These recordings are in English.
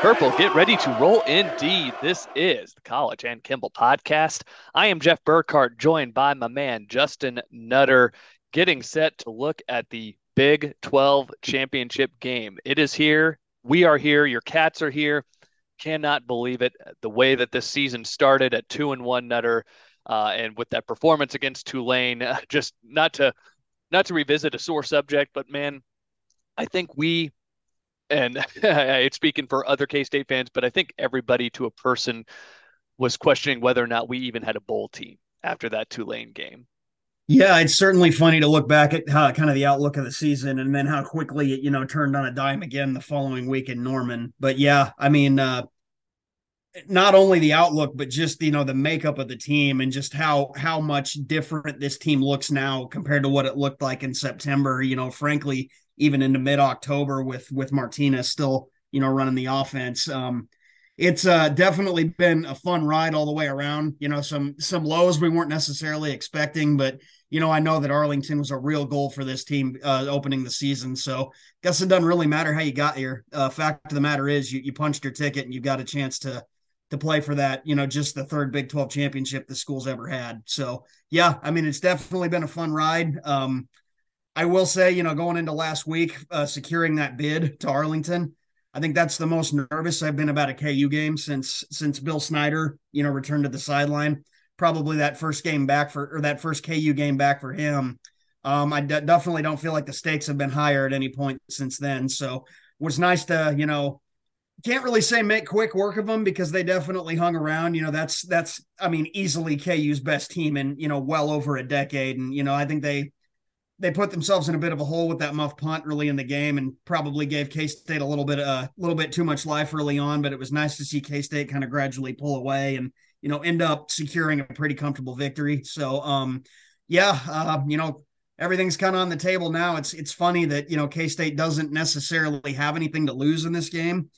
Purple, get ready to roll indeed. This is the College and Kimball podcast. I am Jeff Burkhart, joined by my man Justin Nutter, getting set to look at the Big 12 championship game. It is here. We are here. Your cats are here. Cannot believe it. The way that this season started at two and one Nutter, uh, and with that performance against Tulane, just not to not to revisit a sore subject, but man, I think we and it's speaking for other K State fans, but I think everybody to a person was questioning whether or not we even had a bowl team after that Tulane game. Yeah, it's certainly funny to look back at how kind of the outlook of the season and then how quickly it, you know, turned on a dime again the following week in Norman. But yeah, I mean, uh, not only the outlook, but just you know the makeup of the team and just how how much different this team looks now compared to what it looked like in September. You know, frankly, even into mid October with with Martinez still you know running the offense. Um, it's uh, definitely been a fun ride all the way around. You know, some some lows we weren't necessarily expecting, but you know, I know that Arlington was a real goal for this team uh, opening the season. So, guess it doesn't really matter how you got here. Uh, fact of the matter is, you you punched your ticket and you've got a chance to to play for that, you know, just the third Big 12 championship the school's ever had. So, yeah, I mean, it's definitely been a fun ride. Um, I will say, you know, going into last week, uh, securing that bid to Arlington, I think that's the most nervous I've been about a KU game since since Bill Snyder, you know, returned to the sideline. Probably that first game back for or that first KU game back for him. Um, I d- definitely don't feel like the stakes have been higher at any point since then. So it was nice to, you know, can't really say make quick work of them because they definitely hung around. You know, that's that's I mean easily KU's best team in you know well over a decade, and you know I think they they put themselves in a bit of a hole with that muff punt early in the game, and probably gave K State a little bit a uh, little bit too much life early on. But it was nice to see K State kind of gradually pull away and you know end up securing a pretty comfortable victory. So um yeah, uh, you know everything's kind of on the table now. It's it's funny that you know K State doesn't necessarily have anything to lose in this game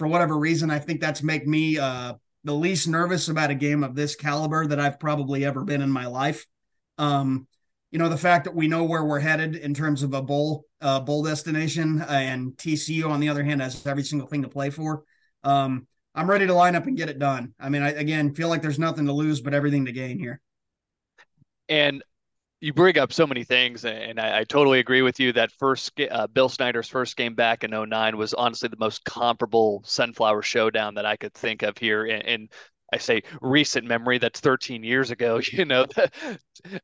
for whatever reason, I think that's make me uh, the least nervous about a game of this caliber that I've probably ever been in my life. Um, you know, the fact that we know where we're headed in terms of a bowl uh, bowl destination, and TCU on the other hand has every single thing to play for. Um, I'm ready to line up and get it done. I mean, I again feel like there's nothing to lose but everything to gain here. And you bring up so many things, and I, I totally agree with you. That first uh, Bill Snyder's first game back in 09 was honestly the most comparable Sunflower Showdown that I could think of here in, in I say recent memory. That's 13 years ago. You know,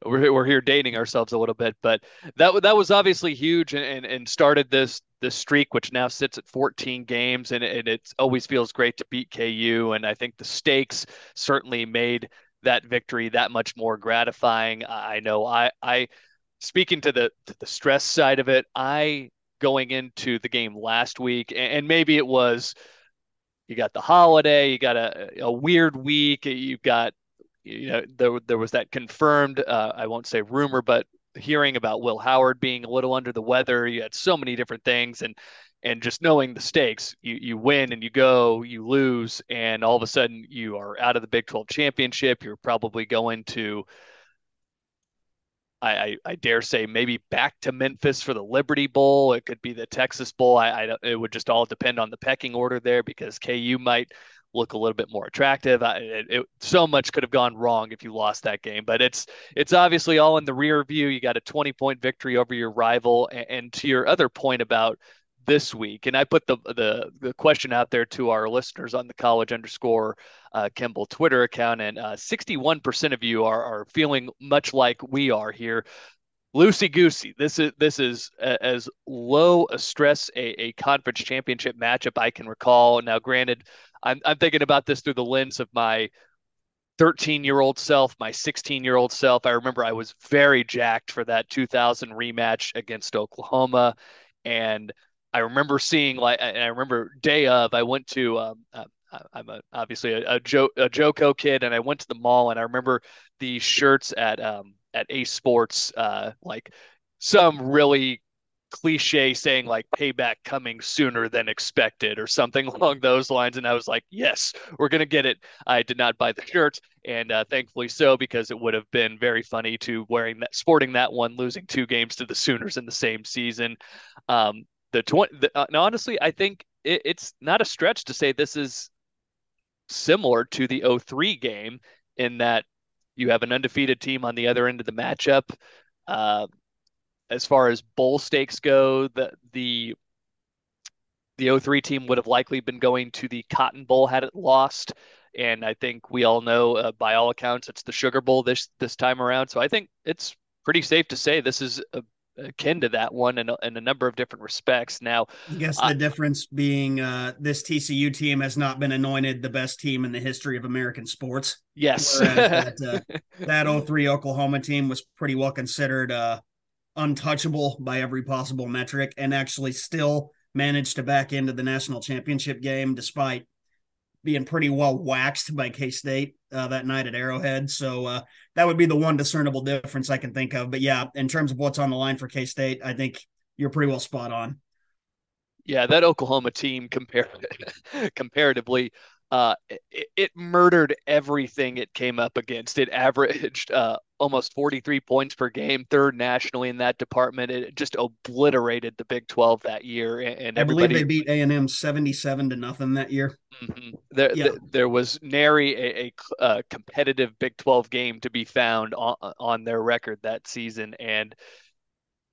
we're we're here dating ourselves a little bit, but that that was obviously huge and, and, and started this this streak, which now sits at 14 games, and, and it always feels great to beat KU. And I think the stakes certainly made that victory that much more gratifying. I know I I speaking to the to the stress side of it, I going into the game last week, and maybe it was you got the holiday, you got a, a weird week, you've got you know there there was that confirmed uh, I won't say rumor, but hearing about Will Howard being a little under the weather. You had so many different things, and and just knowing the stakes, you you win and you go, you lose, and all of a sudden you are out of the Big 12 championship. You're probably going to, I, I, I dare say, maybe back to Memphis for the Liberty Bowl. It could be the Texas Bowl. I, I it would just all depend on the pecking order there because KU might look a little bit more attractive. I, it, it, so much could have gone wrong if you lost that game, but it's it's obviously all in the rear view. You got a 20 point victory over your rival, and, and to your other point about this week. And I put the the the question out there to our listeners on the college underscore uh, Kimball Twitter account, and uh, 61% of you are are feeling much like we are here. Lucy goosey. This is this is a, as low a stress a, a conference championship matchup I can recall. Now, granted, I'm I'm thinking about this through the lens of my 13 year old self, my 16 year old self. I remember I was very jacked for that 2000 rematch against Oklahoma. And I remember seeing like, and I remember day of, I went to, um, uh, I'm a, obviously a, a, jo- a JoCo kid, and I went to the mall, and I remember the shirts at um, at Ace Sports, uh, like some really cliche saying like payback coming sooner than expected or something along those lines. And I was like, yes, we're going to get it. I did not buy the shirt. And uh, thankfully so, because it would have been very funny to wearing that, sporting that one, losing two games to the Sooners in the same season. Um, the 20, the, uh, honestly, I think it, it's not a stretch to say this is similar to the 03 game in that you have an undefeated team on the other end of the matchup. Uh, as far as bowl stakes go, the the the 03 team would have likely been going to the Cotton Bowl had it lost. And I think we all know, uh, by all accounts, it's the Sugar Bowl this this time around. So I think it's pretty safe to say this is a, akin to that one in a, in a number of different respects. Now, I guess the uh, difference being uh, this TCU team has not been anointed the best team in the history of American sports. Yes, that, uh, that 03 Oklahoma team was pretty well considered uh, untouchable by every possible metric and actually still managed to back into the national championship game despite being pretty well waxed by K State uh, that night at Arrowhead. So uh, that would be the one discernible difference I can think of. But yeah, in terms of what's on the line for K State, I think you're pretty well spot on. Yeah, that Oklahoma team compar- comparatively uh, it, it, murdered everything it came up against. It averaged uh, almost 43 points per game, third nationally in that department. It just obliterated the Big 12 that year. And, I believe they beat A and M 77 to nothing that year. Mm-hmm. There, yeah. there was nary a, a, a, competitive Big 12 game to be found on, on their record that season, and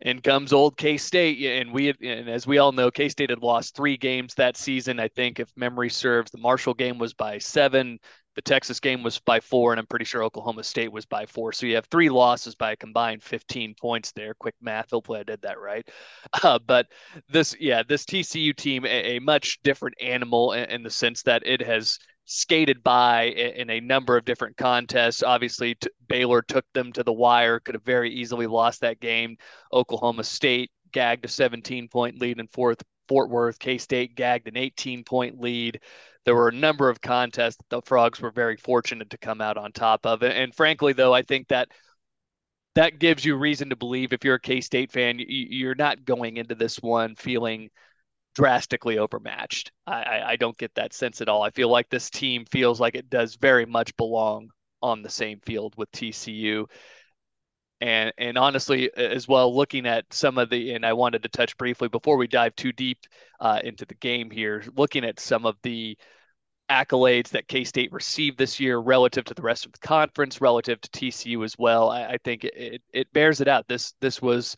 and comes old K State, and we and as we all know, K State had lost three games that season. I think, if memory serves, the Marshall game was by seven, the Texas game was by four, and I'm pretty sure Oklahoma State was by four. So you have three losses by a combined 15 points there. Quick math, hopefully I did that right. Uh, but this, yeah, this TCU team, a, a much different animal in, in the sense that it has skated by in a number of different contests. Obviously, t- Baylor took them to the wire, could have very easily lost that game. Oklahoma State gagged a 17 point lead in fourth. Fort Worth, K State gagged an 18 point lead. There were a number of contests that the Frogs were very fortunate to come out on top of. And, and frankly, though, I think that that gives you reason to believe if you're a K State fan, you're not going into this one feeling drastically overmatched. I, I, I don't get that sense at all. I feel like this team feels like it does very much belong on the same field with TCU. And and honestly, as well, looking at some of the, and I wanted to touch briefly before we dive too deep uh, into the game here, looking at some of the accolades that K State received this year relative to the rest of the conference, relative to TCU as well. I, I think it, it bears it out. This this was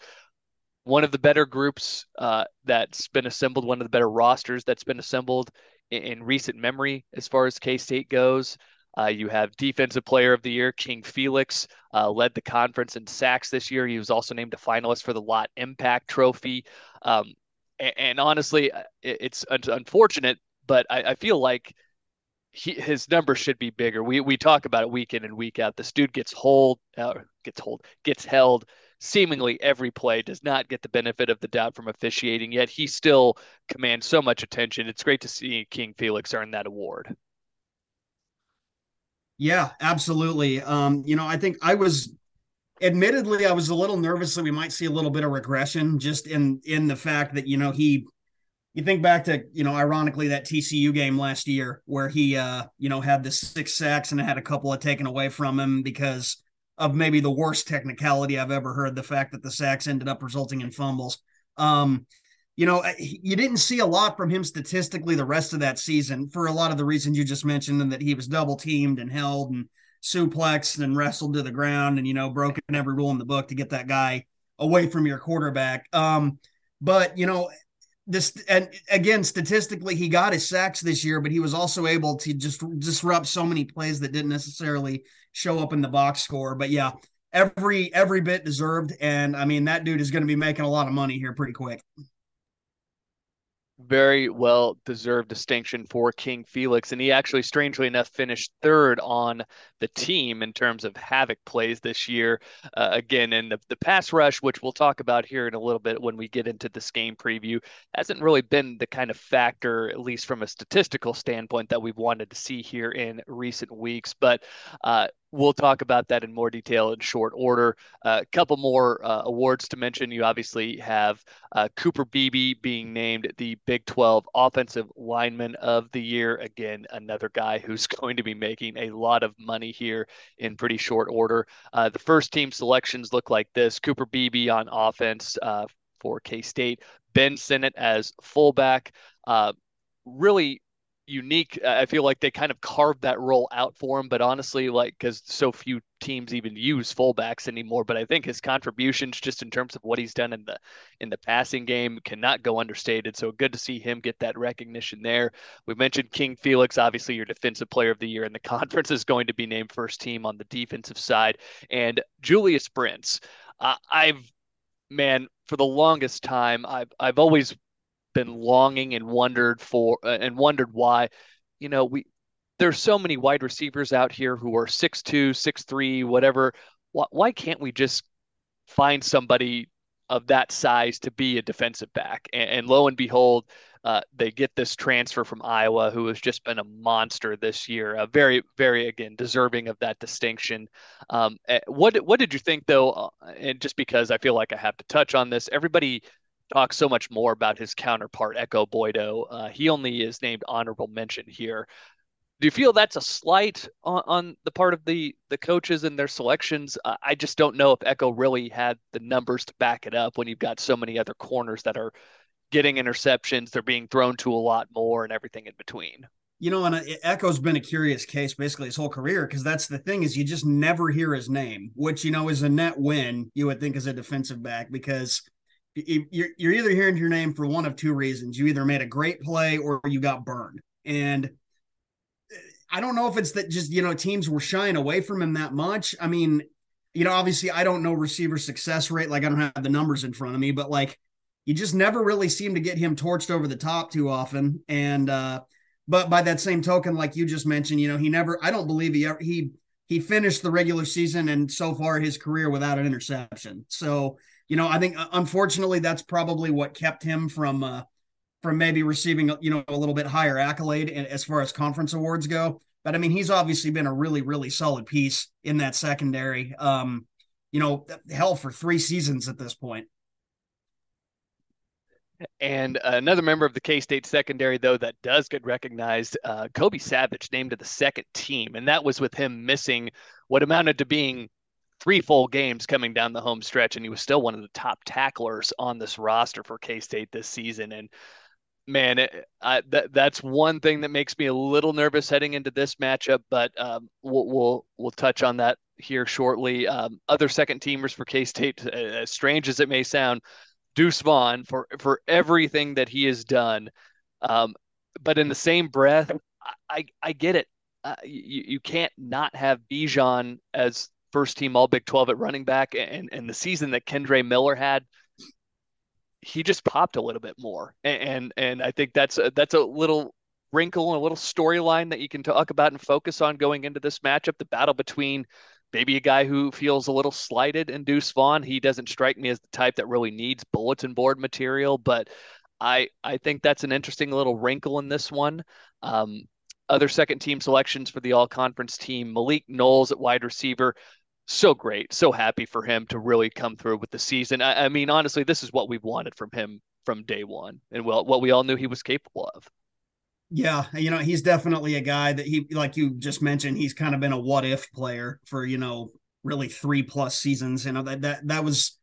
one of the better groups uh, that's been assembled, one of the better rosters that's been assembled in, in recent memory as far as K State goes. Uh, you have Defensive Player of the Year, King Felix, uh, led the conference in sacks this year. He was also named a finalist for the Lott Impact Trophy. Um, and, and, honestly, uh, it, it's unfortunate, but I, I feel like he, his number should be bigger. We we talk about it week in and week out. This dude gets hold, uh, gets hold, gets held seemingly every play, does not get the benefit of the doubt from officiating, yet he still commands so much attention. It's great to see King Felix earn that award. Yeah, absolutely. Um, you know, I think I was admittedly I was a little nervous that we might see a little bit of regression just in in the fact that, you know, he you think back to, you know, ironically that TCU game last year where he uh, you know, had the six sacks and had a couple of taken away from him because of maybe the worst technicality I've ever heard. The fact that the sacks ended up resulting in fumbles. Um, you know, you didn't see a lot from him statistically the rest of that season for a lot of the reasons you just mentioned, and that he was double teamed and held and suplexed and wrestled to the ground and, you know, broken every rule in the book to get that guy away from your quarterback. Um, but, you know, this and again statistically he got his sacks this year but he was also able to just disrupt so many plays that didn't necessarily show up in the box score but yeah every every bit deserved and i mean that dude is going to be making a lot of money here pretty quick very well deserved distinction for King Felix. And he actually, strangely enough, finished third on the team in terms of havoc plays this year. Uh, again, in the, the pass rush, which we'll talk about here in a little bit when we get into this game preview, hasn't really been the kind of factor, at least from a statistical standpoint, that we've wanted to see here in recent weeks. But uh, we'll talk about that in more detail in short order. A uh, couple more uh, awards to mention. You obviously have uh, Cooper Beebe being named the Big 12 Offensive Lineman of the Year. Again, another guy who's going to be making a lot of money here in pretty short order. Uh, the first team selections look like this Cooper Beebe on offense uh, for K State, Ben Sinnott as fullback. Uh, really unique. I feel like they kind of carved that role out for him, but honestly, like because so few teams even use fullbacks anymore. But I think his contributions, just in terms of what he's done in the in the passing game, cannot go understated. So good to see him get that recognition there. We mentioned King Felix, obviously your defensive player of the year in the conference is going to be named first team on the defensive side, and Julius Brents. Uh, I've man for the longest time I've I've always been longing and wondered for uh, and wondered why. You know, we there's so many wide receivers out here who are six two, six three, whatever. Why, why can't we just find somebody of that size to be a defensive back? And, and lo and behold, uh, they get this transfer from Iowa, who has just been a monster this year. Uh, very, very again deserving of that distinction. Um, eh, what what did you think though? Uh, and just because I feel like I have to touch on this, everybody talk so much more about his counterpart, Ekow Boye-Doe. Uh, he only is named honorable mention here. Do you feel that's a slight on, on the part of the the coaches and their selections? Uh, I just don't know if Ekow really had the numbers to back it up when you've got so many other corners that are getting interceptions, they're being thrown to a lot more, and everything in between. You know, and Ekow's been a curious case basically his whole career because that's the thing is you just never hear his name, which you know is a net win. You would think as a defensive back because you're, you're either hearing your name for one of two reasons. You either made a great play or you got burned. And I don't know if it's that just, you know, teams were shying away from him that much. I mean, you know, obviously I don't know receiver success rate. Like I don't have the numbers in front of me, but like you just never really seem to get him torched over the top too often. And, uh, but by that same token, like you just mentioned, you know, he never, I don't believe he ever, he, he finished the regular season and so far his career without an interception. So, you know, I think uh, unfortunately that's probably what kept him from uh, from maybe receiving you know a little bit higher accolade as far as conference awards go. But I mean, he's obviously been a really really solid piece in that secondary. Um, you know, hell for three seasons at this point. And another member of the K State secondary, though, that does get recognized, uh, Kobe Savage named to the second team. And that was with him missing what amounted to being three full games coming down the home stretch, and he was still one of the top tacklers on this roster for K State this season. And man, it, I, that that's one thing that makes me a little nervous heading into this matchup. But um, we'll, we'll we'll touch on that here shortly. Um, other second teamers for K State, as strange as it may sound, Deuce Vaughn for for everything that he has done. Um, but in the same breath, I I, get it. Uh, you you can't not have Bijan as first team All Big 12 at running back, and and the season that Kendre Miller had, he just popped a little bit more, and and, and I think that's a, that's a little wrinkle and a little storyline that you can talk about and focus on going into this matchup. The battle between maybe a guy who feels a little slighted in Deuce Vaughn. He doesn't strike me as the type that really needs bulletin board material, but I I think that's an interesting little wrinkle in this one. Um, other second team selections for the all conference team Malik Knowles at wide receiver so great, so happy for him to really come through with the season. I, I mean, honestly, this is what we've wanted from him from day one, and well, what we all knew he was capable of. Yeah, you know, he's definitely a guy that he, like you just mentioned, he's kind of been a what if player for you know really three plus seasons. You know that that that was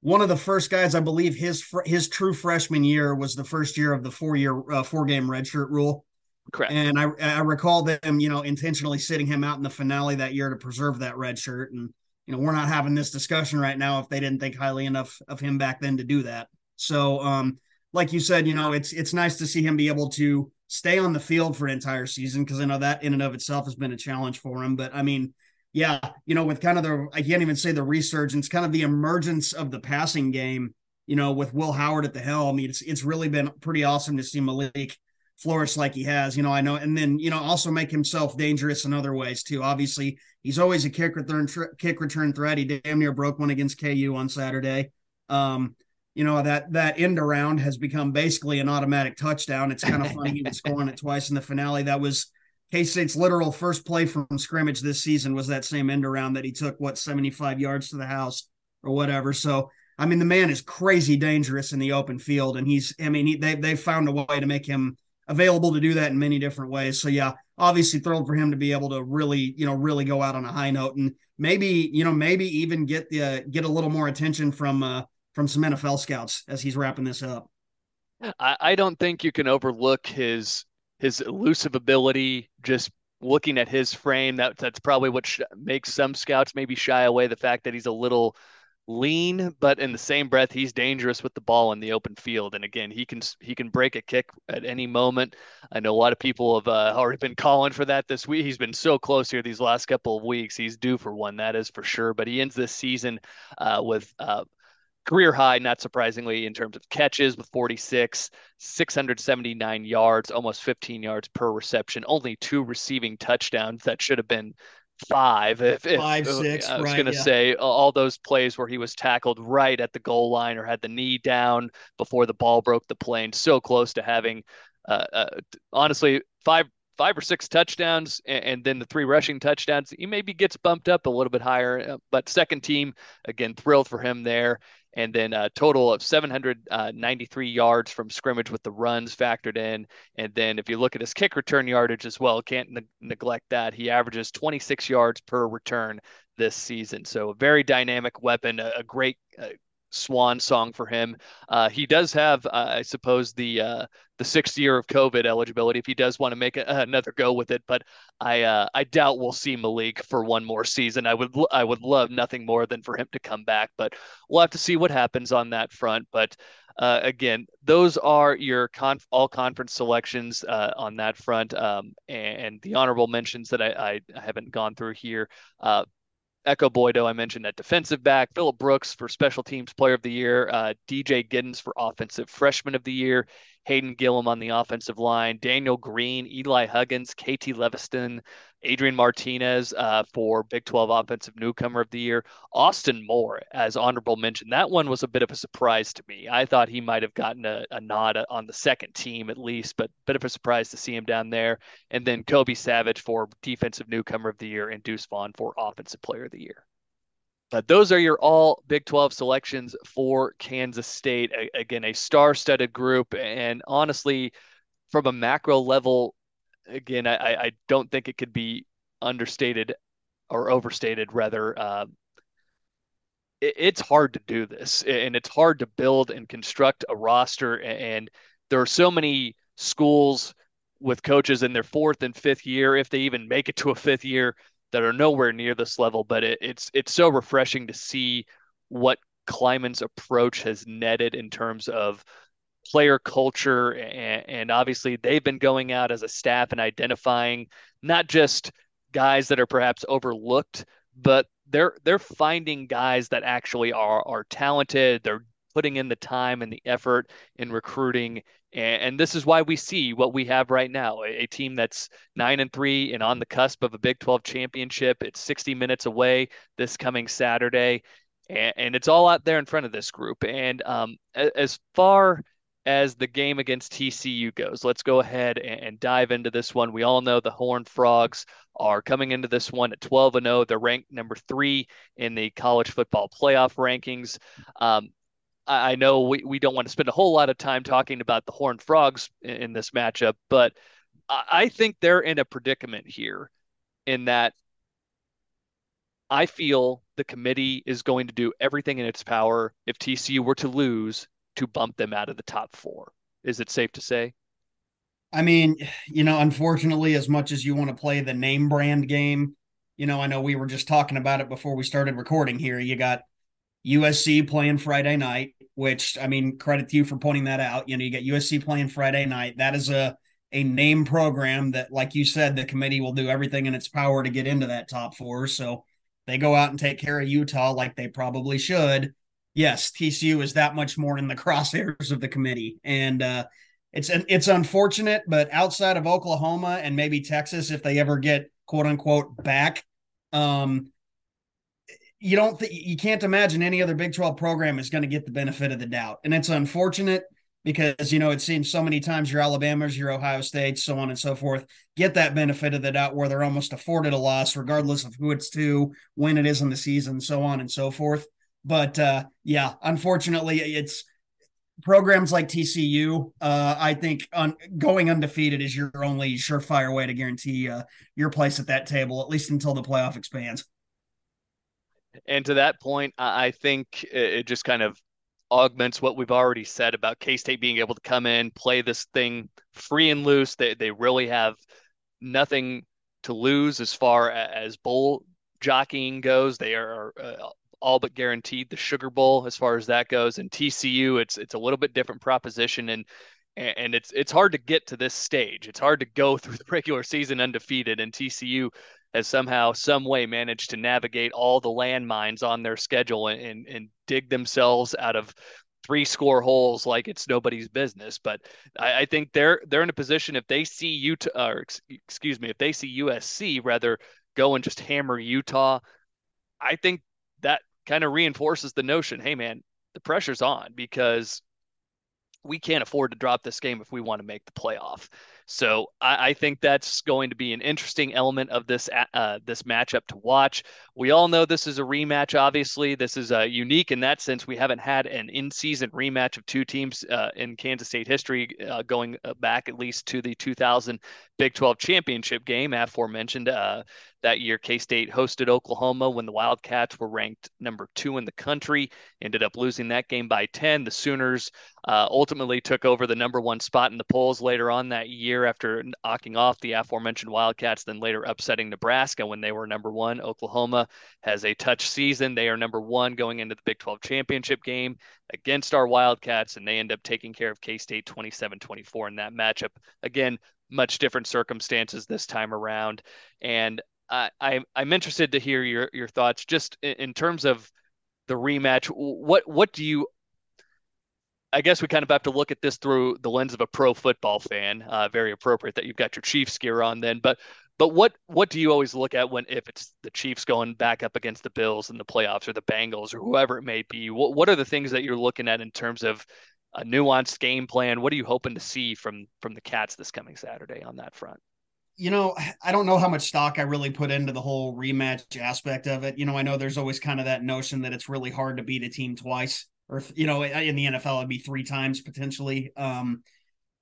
one of the first guys I believe his his true freshman year was the first year of the four year uh, four game redshirt rule. Correct. And I I recall them, you know, intentionally sitting him out in the finale that year to preserve that red shirt. And you know, we're not having this discussion right now if they didn't think highly enough of him back then to do that. So, um, like you said, you know, it's it's nice to see him be able to stay on the field for an entire season because I know that in and of itself has been a challenge for him. But I mean, yeah, you know, with kind of the I can't even say the resurgence, kind of the emergence of the passing game, you know, with Will Howard at the helm, it's it's really been pretty awesome to see Malik flourish like he has. You know, I know, and then you know also make himself dangerous in other ways too. Obviously, he's always a kick return kick return threat. He damn near broke one against KU on Saturday. Um, you know that that end around has become basically an automatic touchdown. It's kind of funny he was scoring it twice in the finale. That was K State's literal first play from scrimmage this season was that same end around that he took, what, 75 yards to the house or whatever. So, I mean, the man is crazy dangerous in the open field. And he's, I mean, he, they, they've found a way to make him available to do that in many different ways. So, yeah, obviously thrilled for him to be able to really, you know, really go out on a high note and maybe, you know, maybe even get the, uh, get a little more attention from, uh, from some NFL scouts as he's wrapping this up. I, I don't think you can overlook his his elusive ability, just looking at his frame. That that's probably what sh- makes some scouts maybe shy away. The fact that he's a little lean, but in the same breath, he's dangerous with the ball in the open field. And again, he can he can break a kick at any moment. I know a lot of people have uh, already been calling for that this week. He's been so close here these last couple of weeks. He's due for one, that is for sure. But he ends this season uh, with uh, career high, not surprisingly, in terms of catches with 46, 679 yards, almost 15 yards per reception, only two receiving touchdowns. That should have been five. If, if five, uh, six. I was right, going to yeah. say all those plays where he was tackled right at the goal line or had the knee down before the ball broke the plane, so close to having, uh, uh, honestly, five five or six touchdowns and, and, then the three rushing touchdowns, he maybe gets bumped up a little bit higher. Uh, but second team, again, thrilled for him there and then a total of 793 yards from scrimmage with the runs factored in. And then if you look at his kick return yardage as well, can't ne- neglect that. He averages 26 yards per return this season. So a very dynamic weapon, a, a great uh, swan song for him. Uh, he does have, uh, I suppose, the uh, the sixth year of COVID eligibility if he does want to make a, another go with it. But I uh, I doubt we'll see Malik for one more season. I would I would love nothing more than for him to come back, but we'll have to see what happens on that front. But uh, again, those are your conf- all conference selections uh, on that front, um, and, and, the honorable mentions that I, I haven't gone through here. Ekow Boye-Doe, I mentioned at defensive back, Phillip Brooks for special teams player of the year, uh, DJ Giddens for offensive freshman of the year, Hayden Gillum on the offensive line, Daniel Green, Eli Huggins, KT Leviston, Adrian Martinez uh, for Big 12 Offensive Newcomer of the Year, Austin Moore as honorable mention. That one was a bit of a surprise to me. I thought he might have gotten a, a nod on the second team at least, but bit of a surprise to see him down there. And then Kobe Savage for Defensive Newcomer of the Year, and Deuce Vaughn for Offensive Player of the Year. But those are your all Big 12 selections for Kansas State. A- again, a star studded group. And honestly, from a macro level, again, I, I don't think it could be understated or overstated, rather. Uh, it, it's hard to do this, and it's hard to build and construct a roster. And there are so many schools with coaches in their fourth and fifth year, if they even make it to a fifth year, that are nowhere near this level. But it, it's it's so refreshing to see what Klieman's approach has netted in terms of player culture and, and, obviously they've been going out as a staff and identifying not just guys that are perhaps overlooked but they're they're finding guys that actually are are talented they're putting in the time and the effort in recruiting and, this is why we see what we have right now a, team that's nine and three and on the cusp of a big 12 championship it's 60 minutes away this coming saturday and, it's all out there in front of this group and um, as far as the game against TCU goes. Let's go ahead and, dive into this one. We all know the Horned Frogs are coming into this one at 12 and 0. They're ranked number three in the college football playoff rankings. Um, I, know we, we don't want to spend a whole lot of time talking about the Horned Frogs in, in this matchup, but I, I think they're in a predicament here in that I feel the committee is going to do everything in its power if TCU were to lose to bump them out of the top four. Is it safe to say? I mean, you know, unfortunately, as much as you want to play the name brand game, you know, I know we were just talking about it before we started recording here. You got USC playing Friday night, which I mean, credit to you for pointing that out. You know, you got USC playing Friday night. That is a a name program that, like you said, the committee will do everything in its power to get into that top four. So they go out and take care of Utah like they probably should yes, TCU is that much more in the crosshairs of the committee, and uh, it's it's unfortunate, but outside of Oklahoma and maybe Texas, if they ever get quote unquote back, um, you don't you can't imagine any other Big Twelve program is going to get the benefit of the doubt, and it's unfortunate. because you know it seems so many times your Alabamas, your Ohio States, so on and so forth, get that benefit of the doubt where they're almost afforded a loss, regardless of who it's to, when it is in the season, so on and so forth. But uh, yeah, unfortunately, it's programs like TCU. Uh, I think going undefeated is your only surefire way to guarantee uh, your place at that table, at least until the playoff expands. And to that point, I think it just kind of augments what we've already said about K State being able to come in, play this thing free and loose. They they really have nothing to lose as far as bowl jockeying goes. They are uh, all but guaranteed the Sugar Bowl as far as that goes. And TCU, it's it's a little bit different proposition, and and it's it's hard to get to this stage. It's hard to go through the regular season undefeated, and TCU has somehow, some way managed to navigate all the landmines on their schedule and, and, and dig themselves out of three score holes like it's nobody's business. But I, I, think they're they're in a position if they see Utah, or excuse me, if they see USC rather go and just hammer Utah, I think that kind of reinforces the notion, hey man, the pressure's on because we can't afford to drop this game if we want to make the playoff. So I, I, think that's going to be an interesting element of this uh, this matchup to watch. We all know this is a rematch. Obviously, this is uh, unique in that sense. We haven't had an in-season rematch of two teams uh, in Kansas State history, uh, going uh, back at least to the 2000 Big 12 championship game, aforementioned. That year, K State hosted Oklahoma when the Wildcats were ranked number two in the country, ended up losing that game by 10. The Sooners uh, ultimately took over the number one spot in the polls later on that year after knocking off the aforementioned Wildcats, then later upsetting Nebraska when they were number one. Oklahoma has a touch season. They are number one going into the Big 12 championship game against our Wildcats, and they end up taking care of K State 27 24 in that matchup. Again, much different circumstances this time around. And I, I I'm interested to hear your your thoughts just in, in terms of the rematch. What what do you I guess we kind of have to look at this through the lens of a pro football fan. Uh, very appropriate that you've got your Chiefs gear on then. But but what what do you always look at when if it's the Chiefs going back up against the Bills in the playoffs or the Bengals or whoever it may be? What what are the things that you're looking at in terms of a nuanced game plan? What are you hoping to see from from the Cats this coming Saturday on that front? You know, I don't know how much stock I really put into the whole rematch aspect of it. You know, I know there's always kind of that notion that it's really hard to beat a team twice, or you know, in the NFL it'd be three times potentially. Um,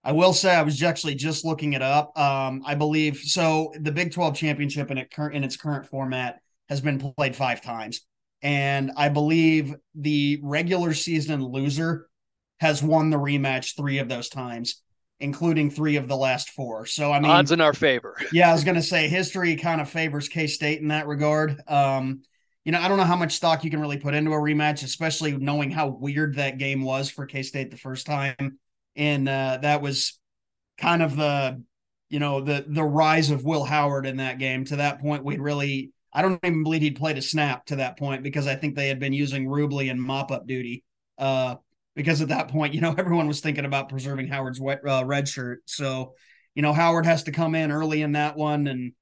I will say I was actually just looking it up. Um, I believe so. The Big 12 championship in, it, in its current format has been played five times, and I believe the regular season loser has won the rematch three of those times including three of the last four. So I mean, odds in our favor. yeah, I was going to say history kind of favors K State in that regard. Um, you know, I don't know how much stock you can really put into a rematch, especially knowing how weird that game was for K State the first time, and uh, that was kind of the, you know, the the rise of Will Howard in that game. To that point, we really. I don't even believe he'd played a snap to that point because I think they had been using Rubley in mop up duty. Uh, because at that point, you know, everyone was thinking about preserving Howard's wet, uh, red shirt. So, you know, Howard has to come in early in that one. And,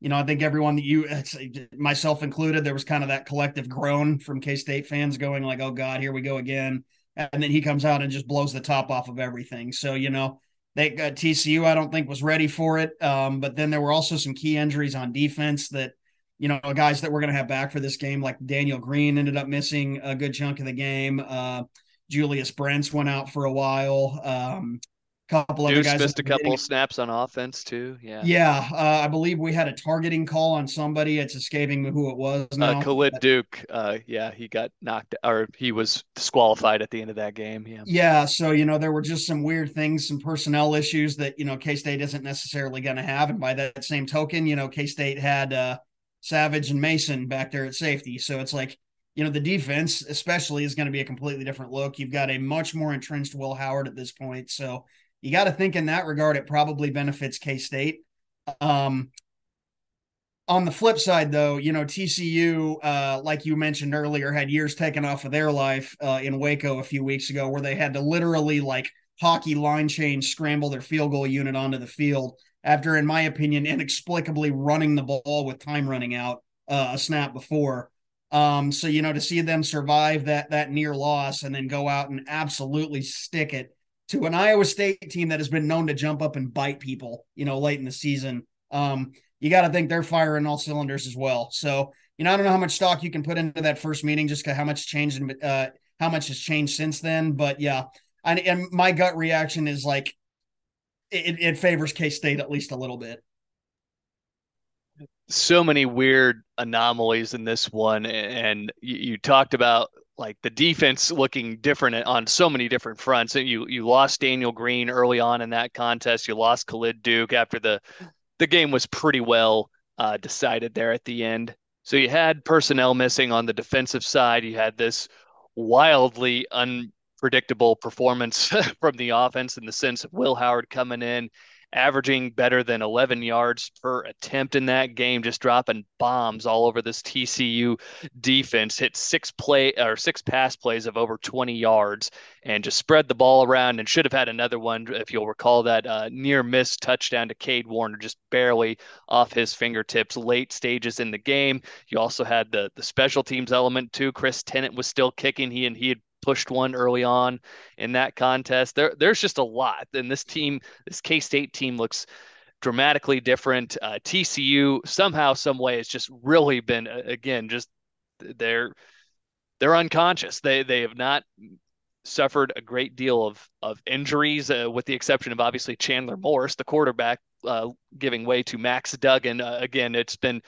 you know, I think everyone that you, myself included, there was kind of that collective groan from K State fans going, like, oh God, here we go again. And then he comes out and just blows the top off of everything. So, you know, they got uh, TCU, I don't think was ready for it. Um, but then there were also some key injuries on defense that, you know, guys that we're going to have back for this game, like Daniel Green ended up missing a good chunk of the game. Uh, Julius Brents went out for a while. Um, couple Deuce other guys missed a couple snaps on offense too. Yeah, yeah. Uh, I believe we had a targeting call on somebody. It's escaping me who it was uh, now. Uh, Khalid Duke. Uh, yeah, he got knocked or he was disqualified at the end of that game. Yeah. Yeah. So you know there were just some weird things, some personnel issues that you know K State isn't necessarily going to have, and by that same token, you know K State had uh, Savage and Mason back there at safety. So it's like you know, the defense, especially, is going to be a completely different look. You've got a much more entrenched Will Howard at this point. So you got to think in that regard, it probably benefits K State. Um, on the flip side, though, you know, TCU, uh, like you mentioned earlier, had years taken off of their life uh, in Waco a few weeks ago where they had to literally, like, hockey line change, scramble their field goal unit onto the field after, in my opinion, inexplicably running the ball with time running out uh, a snap before. Um, so you know, to see them survive that that near loss and then go out and absolutely stick it to an Iowa State team that has been known to jump up and bite people, you know, late in the season. Um, you got to think they're firing all cylinders as well. So, you know, I don't know how much stock you can put into that first meeting, just how much changed uh, how much has changed since then. But yeah, and, and my gut reaction is like it, it favors K State at least a little bit. So many weird anomalies in this one, and you, talked about like the defense looking different on so many different fronts. You you lost Daniel Green early on in that contest. You lost Khalid Duke after the the game was pretty well uh, decided there at the end. So you had personnel missing on the defensive side. You had this wildly unpredictable performance from the offense in the sense of Will Howard coming in averaging better than 11 yards per attempt in that game, just dropping bombs all over this TCU defense. Hit six play or six pass plays of over 20 yards and just spread the ball around and should have had another one if you'll recall that uh, near miss touchdown to Cade Warner, just barely off his fingertips late stages in the game. You also had the the special teams element too. Chris Tennant was still kicking. He and he had pushed one early on in that contest. There, there's just a lot. And this team, this K State team, looks dramatically different. Uh, TCU somehow, some way, has just really been again just they're they're unconscious. They they have not suffered a great deal of of injuries, uh, with the exception of obviously Chandler Morris, the quarterback, uh, giving way to Max Duggan. Uh, again, it's been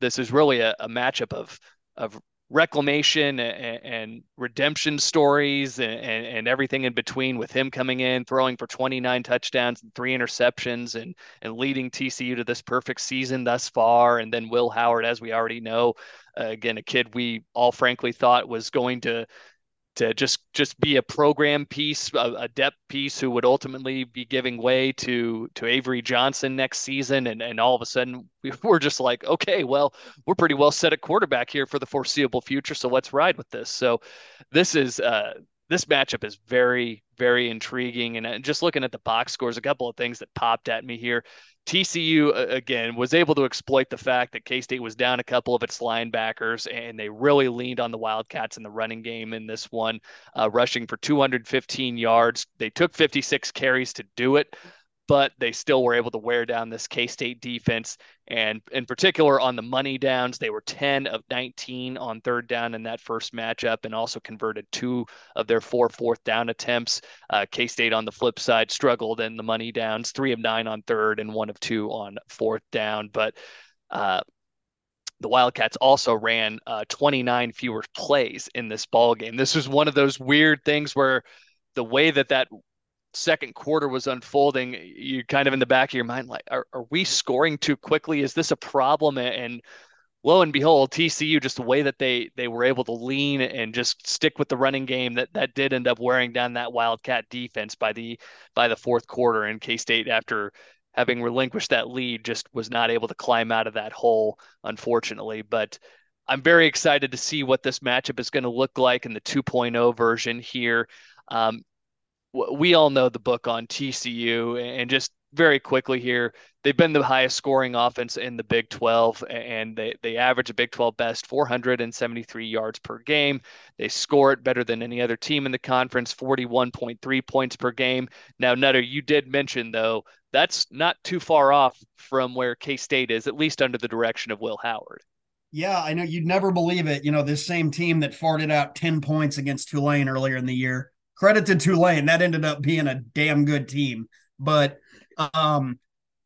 this is really a, a matchup of of reclamation and, and redemption stories and, and, everything in between with him coming in throwing for 29 touchdowns and three interceptions and and leading TCU to this perfect season thus far and then Will Howard as we already know uh, again a kid we all frankly thought was going to to just just be a program piece, a, a, depth piece who would ultimately be giving way to to Avery Johnson next season, and and all of a sudden we we're just like, okay, well, we're pretty well set at quarterback here for the foreseeable future, so let's ride with this. So this is uh, this matchup is very very intriguing, and just looking at the box scores, a couple of things that popped at me here. TCU again was able to exploit the fact that K State was down a couple of its linebackers, and they really leaned on the Wildcats in the running game in this one, uh, rushing for 215 yards. They took 56 carries to do it, but they still were able to wear down this K State defense. And in particular, on the money downs, they were 10 of 19 on third down in that first matchup and also converted two of their four fourth down attempts. Uh, K State on the flip side struggled in the money downs, three of nine on third and one of two on fourth down. But uh, the Wildcats also ran uh, 29 fewer plays in this ball game. This was one of those weird things where the way that that second quarter was unfolding, you kind of in the back of your mind, like, are, are we scoring too quickly? Is this a problem? And lo and behold, TCU, just the way that they they were able to lean and just stick with the running game, that that did end up wearing down that Wildcat defense by the by the fourth quarter. And K State, after having relinquished that lead, just was not able to climb out of that hole, unfortunately. But I'm very excited to see what this matchup is going to look like in the 2.0 version here. Um, we all know the book on TCU and just very quickly here, they've been the highest scoring offense in the Big 12 and they, they average a Big 12 best 473 yards per game. They score it better than any other team in the conference, 41.3 points per game. Now, Nutter, you did mention though, that's not too far off from where K State is, at least under the direction of Will Howard. Yeah, I know you'd never believe it. You know, this same team that farted out 10 points against Tulane earlier in the year credit to Tulane. That ended up being a damn good team. But um,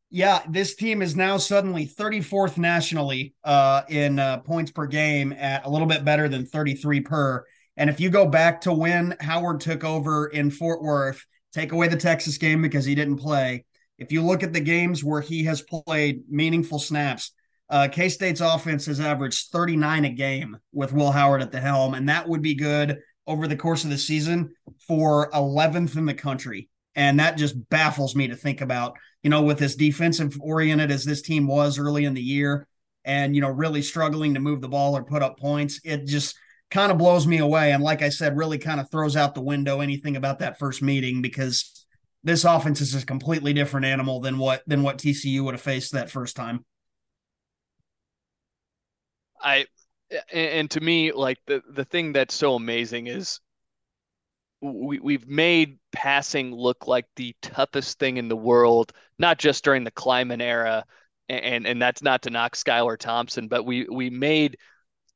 yeah, this team is now suddenly 34th nationally uh, in uh, points per game at a little bit better than 33 per. And if you go back to when Howard took over in Fort Worth, take away the Texas game because he didn't play. If you look at the games where he has played meaningful snaps, uh, K State's offense has averaged 39 a game with Will Howard at the helm, and that would be good over the course of the season for 11th in the country. And that just baffles me to think about, you know, with as defensive oriented as this team was early in the year and, you know, really struggling to move the ball or put up points. It just kind of blows me away. And like I said, really kind of throws out the window anything about that first meeting because this offense is a completely different animal than what than what TCU would have faced that first time. I and, and to me, like the the thing that's so amazing is we, we've made passing look like the toughest thing in the world, not just during the Klieman era, and and that's not to knock Skylar Thompson, but we we made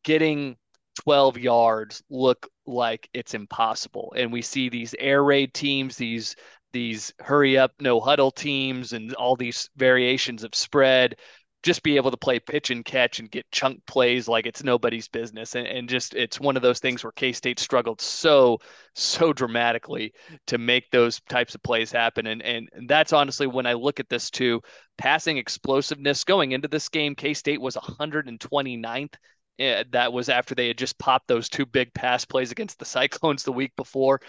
getting 12 yards look like it's impossible. And we see these air raid teams, these these hurry up no huddle teams and all these variations of spread just be able to play pitch and catch and get chunk plays like it's nobody's business. And, and just it's one of those things where K State struggled so, so dramatically to make those types of plays happen. And, and, and that's honestly when I look at this too, passing explosiveness going into this game, K State was 129th. Eh, that was after they had just popped those two big pass plays against the Cyclones the week before.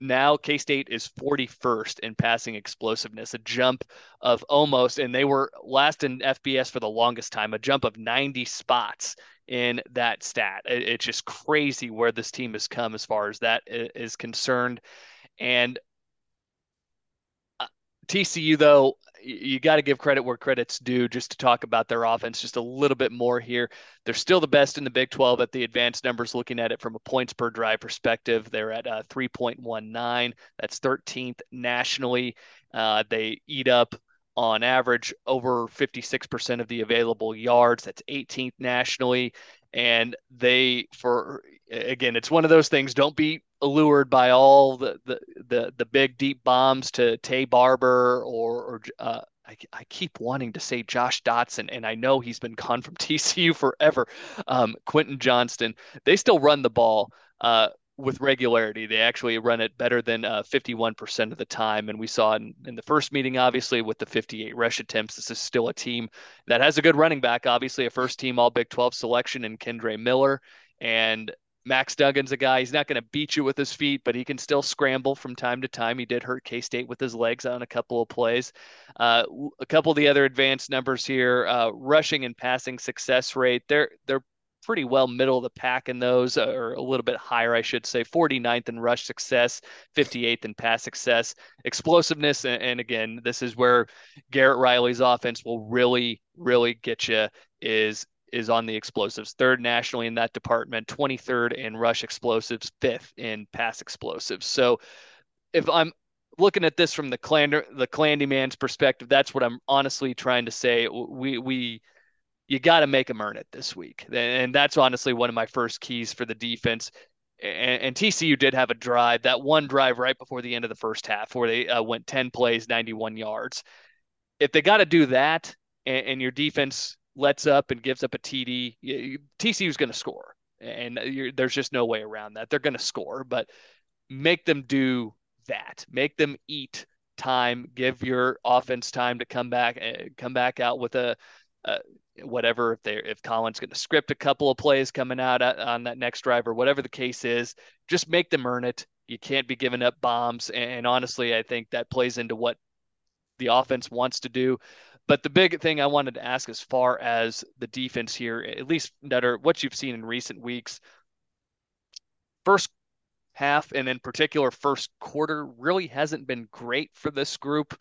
Now K State is 41st in passing explosiveness, a jump of almost, and they were last in FBS for the longest time, a jump of 90 spots in that stat. It's just crazy where this team has come as far as that is concerned. And uh, TCU, though, you got to give credit where credit's due just to talk about their offense just a little bit more here. They're still the best in the Big 12 at the advanced numbers, looking at it from a points per drive perspective. They're at uh, 3.19. That's 13th nationally. Uh, they eat up on average over 56% of the available yards. That's 18th nationally. And they, for again, it's one of those things. Don't be allured by all the the the, the big deep bombs to Taye Barber or, or uh, I, I, keep wanting to say Josh Doctson, and I know he's been gone from TCU forever. Um, Quentin Johnston, they still run the ball uh, with regularity. They actually run it better than uh, 51% of the time. And we saw in, in the first meeting, obviously, with the 58 rush attempts, this is still a team that has a good running back, obviously, a first team All Big 12 selection in Kendre Miller. And Max Duggan's a guy, he's not going to beat you with his feet, but he can still scramble from time to time. He did hurt K State with his legs on a couple of plays. Uh, a couple of the other advanced numbers here uh, rushing and passing success rate, they're, they're pretty well middle of the pack in those, uh, or a little bit higher, I should say. 49th in rush success, 58th in pass success, explosiveness. And, and again, this is where Garrett Riley's offense will really, really get you is is on the explosives, third nationally in that department, 23rd in rush explosives, fifth in pass explosives. So if I'm looking at this from the Clander, the Clandy man's perspective, that's what I'm honestly trying to say. We we you got to make them earn it this week, and that's honestly one of my first keys for the defense. And, and TCU did have a drive, that one drive right before the end of the first half, where they uh, went 10 plays, 91 yards. If they got to do that, and, and your defense lets up and gives up a TD, TCU is going to score, and there's just no way around that. They're going to score, but make them do that. Make them eat time. Give your offense time to come back, eh, come back out with a, a whatever. If they if Collin's going to script a couple of plays coming out uh, on that next drive or whatever the case is, just make them earn it. You can't be giving up bombs. And honestly, I think that plays into what the offense wants to do. But the big thing I wanted to ask as far as the defense here, at least Nutter, what you've seen in recent weeks, first half and in particular first quarter really hasn't been great for this group.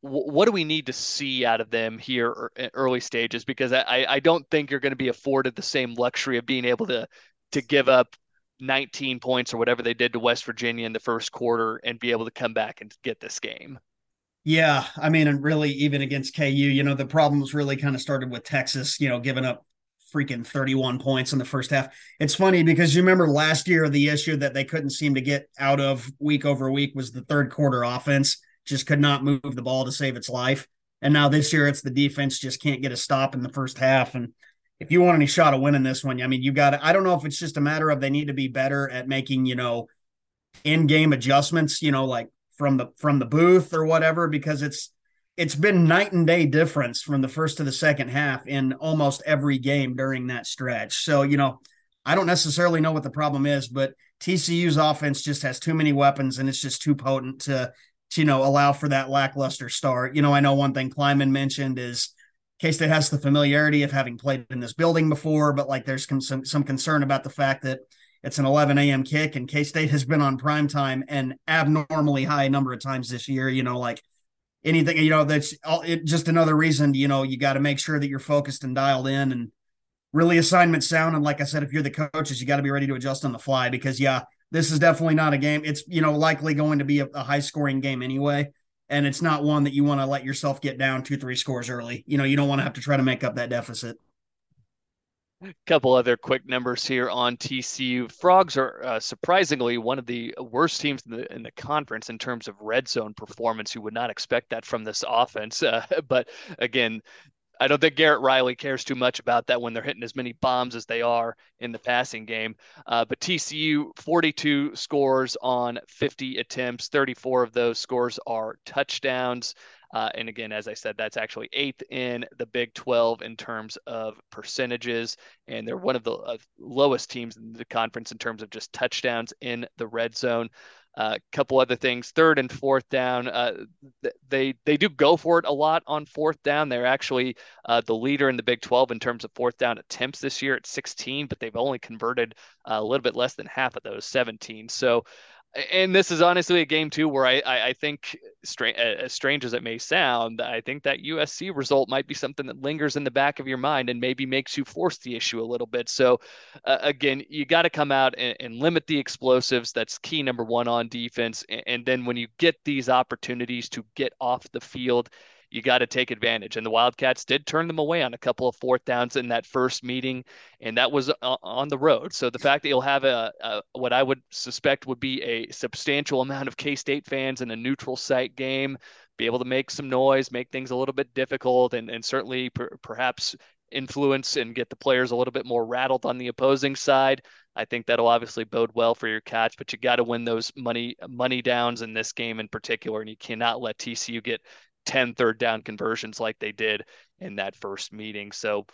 What do we need to see out of them here er, early stages? Because I, I don't think you're going to be afforded the same luxury of being able to to give up 19 points or whatever they did to West Virginia in the first quarter and be able to come back and get this game. Yeah, I mean, and really, even against KU, you know, the problems really kind of started with Texas, you know, giving up freaking 31 points in the first half. It's funny because you remember last year the issue that they couldn't seem to get out of week over week was the third quarter offense just could not move the ball to save its life. And now this year it's the defense just can't get a stop in the first half. And if you want any shot of winning this one, I mean, you got to, I don't know if it's just a matter of they need to be better at making, you know, in game adjustments, you know, like from the from the booth or whatever because it's it's been night and day difference from the first to the second half in almost every game during that stretch. So, you know, I don't necessarily know what the problem is, but TCU's offense just has too many weapons and it's just too potent to, to you know, allow for that lackluster start. You know, I know one thing Klieman mentioned is K State has the familiarity of having played in this building before, but like there's some, some concern about the fact that it's an 11 a.m. kick, and K State has been on prime time an abnormally high number of times this year. You know, like anything, you know, that's all, it, just another reason, you know, you got to make sure that you're focused and dialed in and really assignment sound. And like I said, if you're the coaches, you got to be ready to adjust on the fly because, yeah, this is definitely not a game. It's you know likely going to be a, a high scoring game anyway, and it's not one that you want to let yourself get down two three scores early. You know you don't want to have to try to make up that deficit. A couple other quick numbers here on TCU. Frogs are uh, surprisingly one of the worst teams in the in the conference in terms of red zone performance. You would not expect that from this offense, uh, but again, I don't think Garrett Riley cares too much about that when they're hitting as many bombs as they are in the passing game. Uh, but TCU 42 scores on 50 attempts, 34 of those scores are touchdowns. Uh, and again, as I said, that's actually eighth in the Big 12 in terms of percentages. And they're one of the uh, lowest teams in the conference in terms of just touchdowns in the red zone. A uh, couple other things, third and fourth down, uh, they they do go for it a lot on fourth down. They're actually uh, the leader in the Big 12 in terms of fourth down attempts this year at 16, but they've only converted a little bit less than half of those 17. So and this is honestly a game too where I I, I think as strange as it may sound, I think that USC result might be something that lingers in the back of your mind and maybe makes you force the issue a little bit. So uh, again, you got to come out and, and, limit the explosives. That's key number one on defense. And, and then when you get these opportunities to get off the field you got to take advantage. And the Wildcats did turn them away on a couple of fourth downs in that first meeting, and that was uh, on the road. So the fact that you'll have a, a what I would suspect would be a substantial amount of K State fans in a neutral site game, be able to make some noise, make things a little bit difficult, and, and certainly per, perhaps influence and get the players a little bit more rattled on the opposing side. I think that'll obviously bode well for your catch, but you got to win those money money downs in this game in particular, and you cannot let TCU get 10 third down conversions like they did in that first meeting. So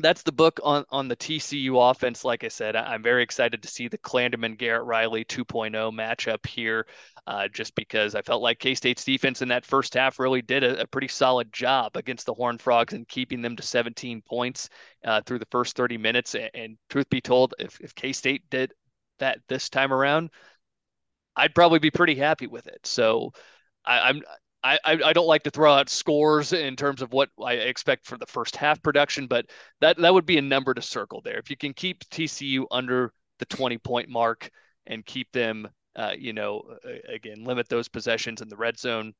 that's the book on on the TCU offense. Like I said, I'm very excited to see the Klanderman Garrett Riley 2.0 matchup here, uh, just because I felt like K State's defense in that first half really did a, a, pretty solid job against the Horned Frogs and keeping them to 17 points uh, through the first 30 minutes. And, and truth be told, if, if K State did that this time around, I'd probably be pretty happy with it. So I, am I, I don't like to throw out scores in terms of what I expect for the first half production, but that that would be a number to circle there. If you can keep TCU under the 20 point mark and keep them, uh, you know, again, limit those possessions in the red zone,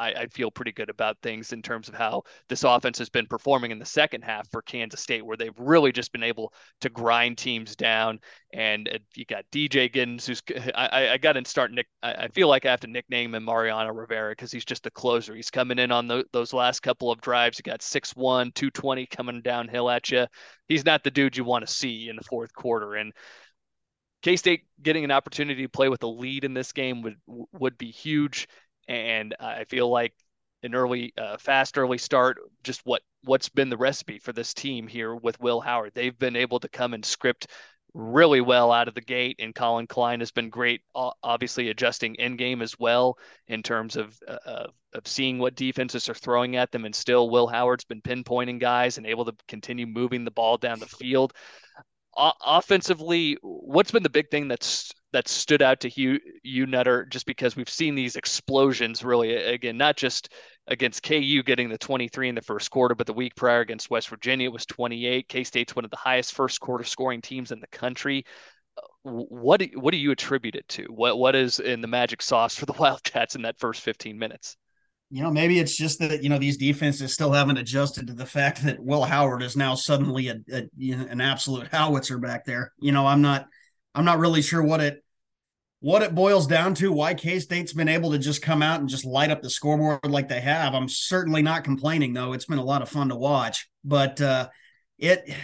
I, I, feel pretty good about things in terms of how this offense has been performing in the second half for Kansas State, where they've really just been able to grind teams down. And uh, you got DJ Giddens, who's I, I got to start Nick. I, I, feel like I have to nickname him Mariano Rivera because he's just the closer. He's coming in on the, those last couple of drives. You got 6'1, 220 coming downhill at you. He's not the dude you want to see in the fourth quarter. And K State getting an opportunity to play with a lead in this game would would be huge and I feel like an early, uh, fast early start, just what what's been the recipe for this team here with Will Howard. They've been able to come and script really well out of the gate, and Collin Klein has been great, obviously adjusting in game as well in terms of uh, of seeing what defenses are throwing at them, and still Will Howard's been pinpointing guys and able to continue moving the ball down the field. O- offensively, what's been the big thing that's that stood out to Hugh, you Nutter just because we've seen these explosions really again not just against KU getting the 23 in the first quarter but the week prior against West Virginia it was 28 K-State's one of the highest first quarter scoring teams in the country. Uh, what do, what do you attribute it to? What what is in the magic sauce for the Wildcats in that first 15 minutes? You know, maybe it's just that you know these defenses still haven't adjusted to the fact that Will Howard is now suddenly a, a you an absolute howitzer back there. You know, I'm not I'm not really sure what it what it boils down to, why K State's been able to just come out and just light up the scoreboard like they have. I'm certainly not complaining though. It's been a lot of fun to watch, but uh, it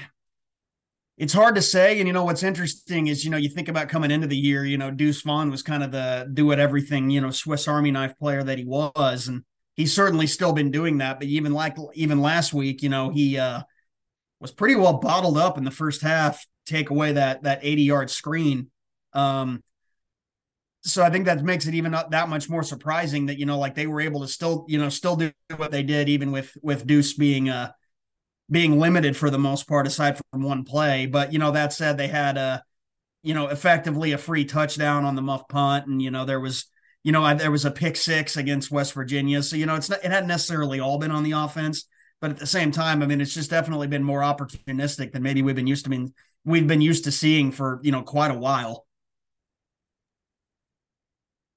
it's hard to say. And you know what's interesting is you know you think about coming into the year, you know Deuce Vaughn was kind of the do it everything you know Swiss Army knife player that he was, and he's certainly still been doing that. But even like even last week, you know he uh, was pretty well bottled up in the first half. Take away that that 80 yard screen. Um, so I think that makes it even that much more surprising that you know like they were able to still you know still do what they did even with with Deuce being uh being limited for the most part aside from one play. But you know that said they had a you know effectively a free touchdown on the muff punt. And you know there was you know there was a pick six against West Virginia. So you know it's not it hadn't necessarily all been on the offense. But at the same time I mean it's just definitely been more opportunistic than maybe we've been used to I mean we've been used to seeing for you know quite a while.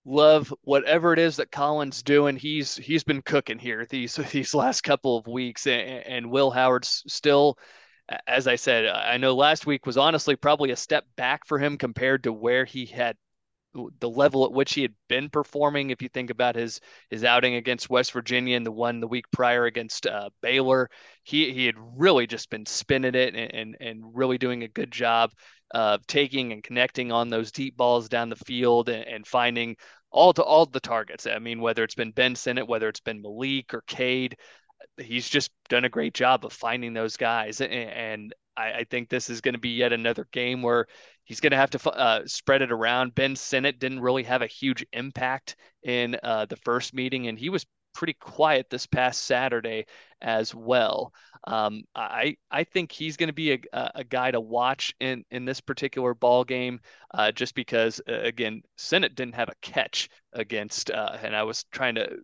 Love whatever it is that Collin's doing. He's he's been cooking here these these last couple of weeks, and, and Will Howard's still as I said, I know last week was honestly probably a step back for him compared to where he had the level at which he had been performing. If you think about his his outing against West Virginia and the one the week prior against uh, Baylor, he he had really just been spinning it and, and and really doing a good job of taking and connecting on those deep balls down the field and, and finding all to all the targets. I mean, whether it's been Ben Sinnott, whether it's been Malik or Cade, he's just done a great job of finding those guys. And, and I, think this is going to be yet another game where he's going to have to uh, spread it around. Ben Sinnott didn't really have a huge impact in uh, the first meeting, and he was pretty quiet this past Saturday as well. Um, I I think he's going to be a, a guy to watch in in this particular ball game, uh, just because uh, again Sinnott didn't have a catch against, uh, and I was trying to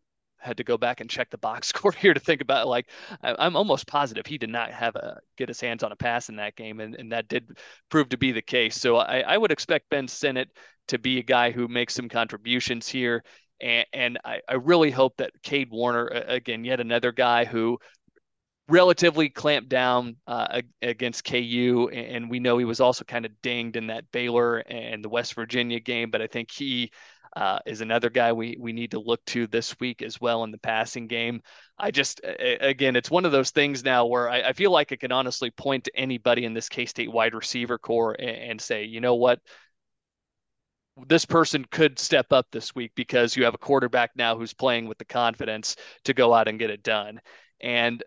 had to go back and check the box score here to think about like I, am almost positive he did not have a get his hands on a pass in that game and, and that did prove to be the case so I, I would expect Ben Sinnott to be a guy who makes some contributions here and, and I, I really hope that Cade Warner again yet another guy who relatively clamped down uh, against KU, and we know he was also kind of dinged in that Baylor and the West Virginia game. But I think he uh, is another guy we we need to look to this week as well in the passing game. I just again, it's one of those things now where I, I feel like I can honestly point to anybody in this K State wide receiver corps and, and say, you know what, this person could step up this week because you have a quarterback now who's playing with the confidence to go out and get it done. And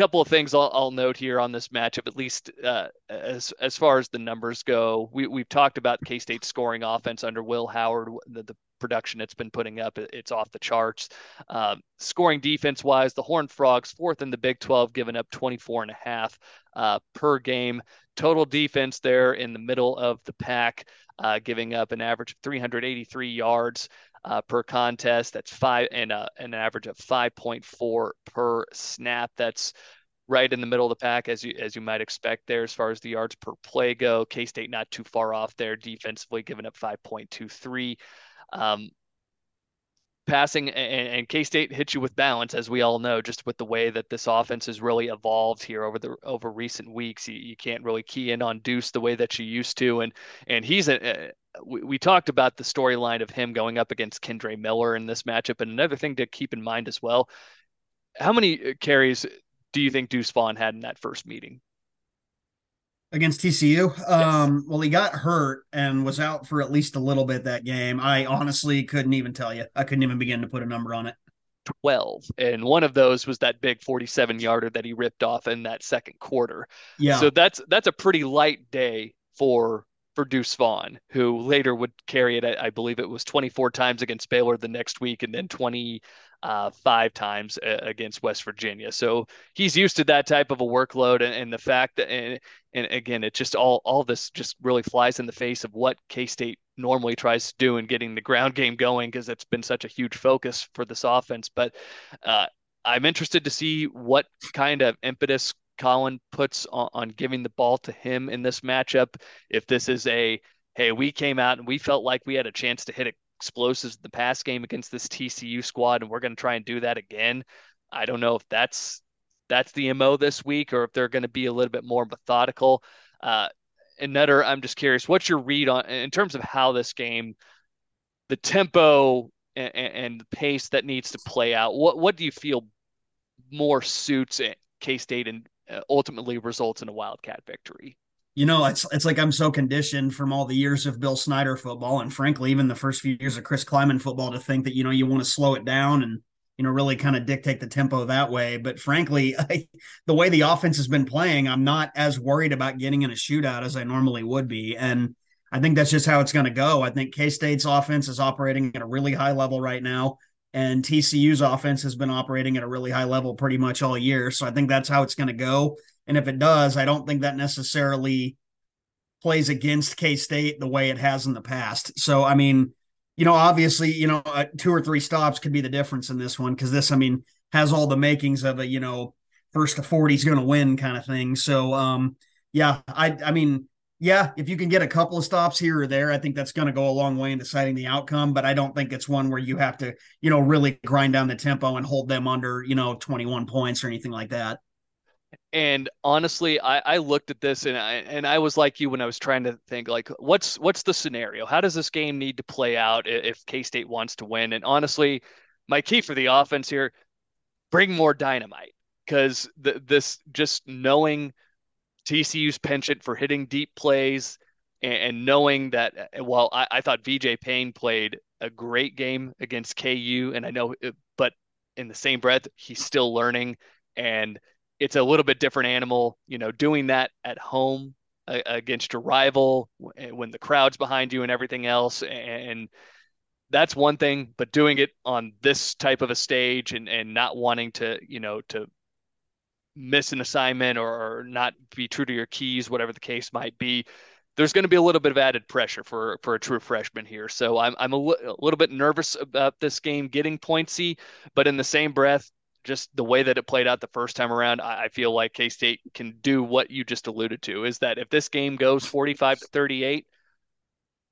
couple of things I'll, I'll, note here on this matchup, at least uh, as as far as the numbers go. We we've talked about K State scoring offense under Will Howard, the, the production it's been putting up, it's off the charts. Um, scoring defense wise, the Horned Frogs fourth in the Big 12, giving up 24 and a half uh, per game. Total defense there in the middle of the pack, uh, giving up an average of 383 yards uh, per contest. That's five and uh, an average of 5.4 per snap. That's right in the middle of the pack as you as you might expect there as far as the yards per play go. K State not too far off there defensively, giving up 5.23. Um, passing and, and K-State hits you with balance, as we all know, just with the way that this offense has really evolved here over the over recent weeks. You, you can't really key in on Deuce the way that you used to, and and he's a, we, we talked about the storyline of him going up against Kendre Miller in this matchup, and another thing to keep in mind as well. How many uh, carries do you think Deuce Vaughn had in that first meeting? against TCU. Um, well, he got hurt and was out for at least a little bit that game. I honestly couldn't even tell you. I couldn't even begin to put a number on it. 12 and one of those was that big 47 yarder that he ripped off in that second quarter yeah so that's that's a pretty light day for for Deuce Vaughn, who later would carry it. I, believe it was 24 times against Baylor the next week, and then 25 uh, times uh, against West Virginia. So he's used to that type of a workload, and, and the fact that, and, and again, it just all all this just really flies in the face of what K State normally tries to do in getting the ground game going because it's been such a huge focus for this offense. But uh, I'm interested to see what kind of impetus Collin puts on, on giving the ball to him in this matchup. If this is a, hey, we came out and we felt like we had a chance to hit explosives in the pass game against this TCU squad, and we're going to try and do that again. I don't know if that's that's the mo this week, or if they're going to be a little bit more methodical. Uh, and Nutter, I'm just curious, what's your read on in terms of how this game, the tempo and, and the pace that needs to play out? What what do you feel more suits K State and Uh, ultimately results in a Wildcat victory. You know, it's it's like I'm so conditioned from all the years of Bill Snyder football, and frankly, even the first few years of Chris Klieman football, to think that you know you want to slow it down and you know really kind of dictate the tempo that way. But frankly, I, the way the offense has been playing, I'm not as worried about getting in a shootout as I normally would be, and I think that's just how it's going to go. I think K State's offense is operating at a really high level right now and TCU's offense has been operating at a really high level pretty much all year. So I think that's how it's going to go. And if it does, I don't think that necessarily plays against K State the way it has in the past. So, I mean, you know, obviously, you know, uh, two or three stops could be the difference in this one because this, I mean, has all the makings of a, you know, first to 40 is going to win kind of thing. So, um, yeah, I, I mean, yeah, if you can get a couple of stops here or there, I think that's going to go a long way in deciding the outcome. But I don't think it's one where you have to, you know, really grind down the tempo and hold them under, you know, 21 points or anything like that. And honestly, I, I looked at this and I and I was like you when I was trying to think like what's what's the scenario? How does this game need to play out if K State wants to win? And honestly, my key for the offense here, bring more dynamite because this just knowing TCU's penchant for hitting deep plays and, and knowing that, uh, while I, I, thought VJ Payne played a great game against KU, and I know, uh, but in the same breath, he's still learning and it's a little bit different animal, you know, doing that at home uh, against your rival when the crowd's behind you and everything else. And that's one thing, but doing it on this type of a stage and, and not wanting to, you know, to miss an assignment or, or not be true to your keys, whatever the case might be, there's going to be a little bit of added pressure for for a true freshman here. So I'm I'm a, li- a little bit nervous about this game getting pointsy, but in the same breath, just the way that it played out the first time around, I, I feel like K State can do what you just alluded to. Is that if this game goes 45 to 38,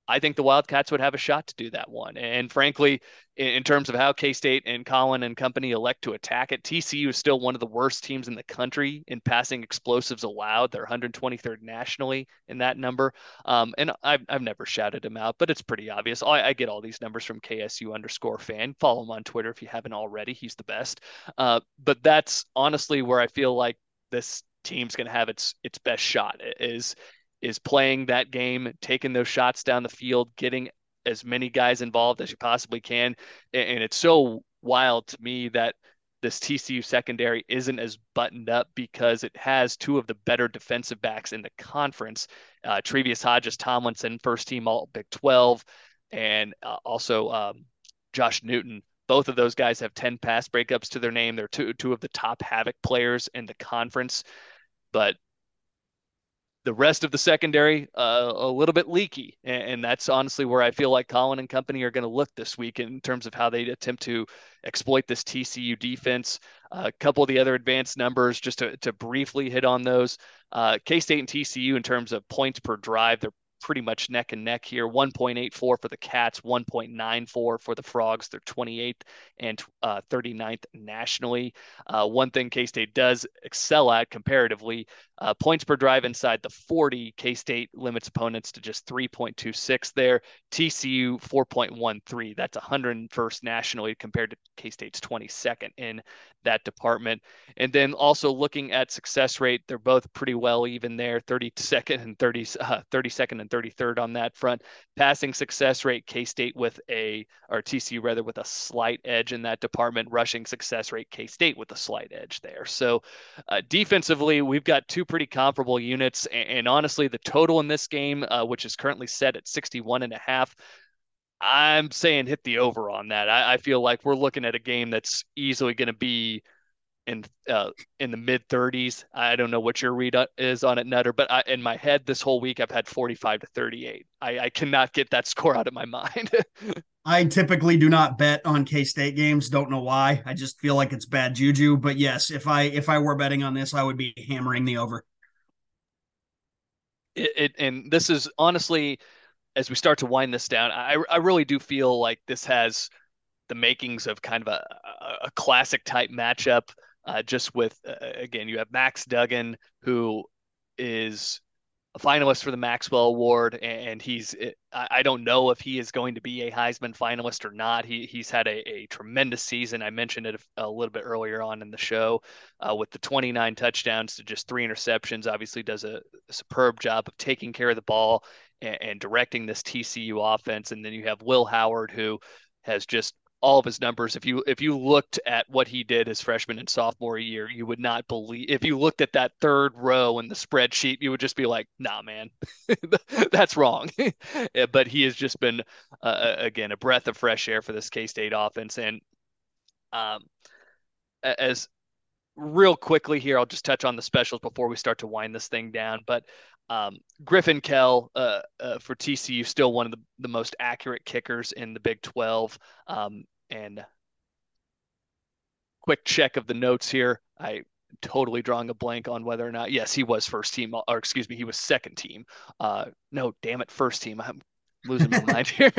I think the Wildcats would have a shot to do that one. And frankly, in, terms of how K State and Collin and company elect to attack it, TCU is still one of the worst teams in the country in passing explosives allowed. They're 123rd nationally in that number. Um, and I've, I've never shouted them out, but it's pretty obvious. I, I, get all these numbers from KSU underscore fan. Follow him on Twitter if you haven't already. He's the best. Uh, but that's honestly where I feel like this team's going to have its its best shot is is playing that game, taking those shots down the field, getting as many guys involved as you possibly can. And it's so wild to me that this TCU secondary isn't as buttoned up because it has two of the better defensive backs in the conference. Uh, Tre'Vius Hodges Tomlinson, first team All Big 12, and uh, also um, Josh Newton. Both of those guys have 10 pass breakups to their name. They're two, two of the top havoc players in the conference. But the rest of the secondary uh, a little bit leaky. And, and, that's honestly where i feel like collin and company are going to look this week in terms of how they attempt to exploit this tcu defense. Uh, a couple of the other advanced numbers just to, to briefly hit on those. Uh, k-state and tcu in terms of points per drive they're pretty much neck and neck here 1.84 for the Cats, 1.94 for the Frogs. They're 28th and uh, 39th nationally. Uh, one thing K State does excel at comparatively uh, points per drive inside the 40. K State limits opponents to just 3.26 there. TCU 4.13. That's 101st nationally compared to K State's 22nd in that department. And then also looking at success rate, they're both pretty well even there 32nd and 30, uh, 32nd and 33rd on that front. Passing success rate, K State with a, or TCU rather, with a slight edge in that department. Rushing success rate, K State with a slight edge there. So uh, defensively, we've got two pretty comparable units. And, and honestly, the total in this game, uh, which is currently set at 61 and a half, I'm saying hit the over on that. I, I feel like we're looking at a game that's easily going to be in uh, in the mid 30s. I don't know what your read is on it, Nutter, but I, in my head this whole week I've had 45 to 38. I, I cannot get that score out of my mind. I typically do not bet on K State games. Don't know why. I just feel like it's bad juju. But yes, if I if I were betting on this, I would be hammering the over. It, it and this is honestly as we start to wind this down, I, I really do feel like this has the makings of kind of a, a classic type matchup. Uh, just with uh, again, you have Max Duggan, who is a finalist for the Maxwell Award, and he's I don't know if he is going to be a Heisman finalist or not. He he's had a, a tremendous season. I mentioned it a, a, little bit earlier on in the show uh, with the 29 touchdowns to just three interceptions. Obviously, does a, a superb job of taking care of the ball and, and directing this TCU offense. And then you have Will Howard, who has just all of his numbers. If you if you looked at what he did his freshman and sophomore year, you would not believe. If you looked at that third row in the spreadsheet, you would just be like, "Nah, man, that's wrong." but he has just been uh, again a breath of fresh air for this K State offense. And um, as real quickly here, I'll just touch on the specials before we start to wind this thing down. But um, Griffin Kell uh, uh, for TCU, still one of the, the most accurate kickers in the Big 12. Um, and quick check of the notes here. I totally drawing a blank on whether or not yes he was first team or excuse me he was second team uh no damn it first team i'm losing my mind here.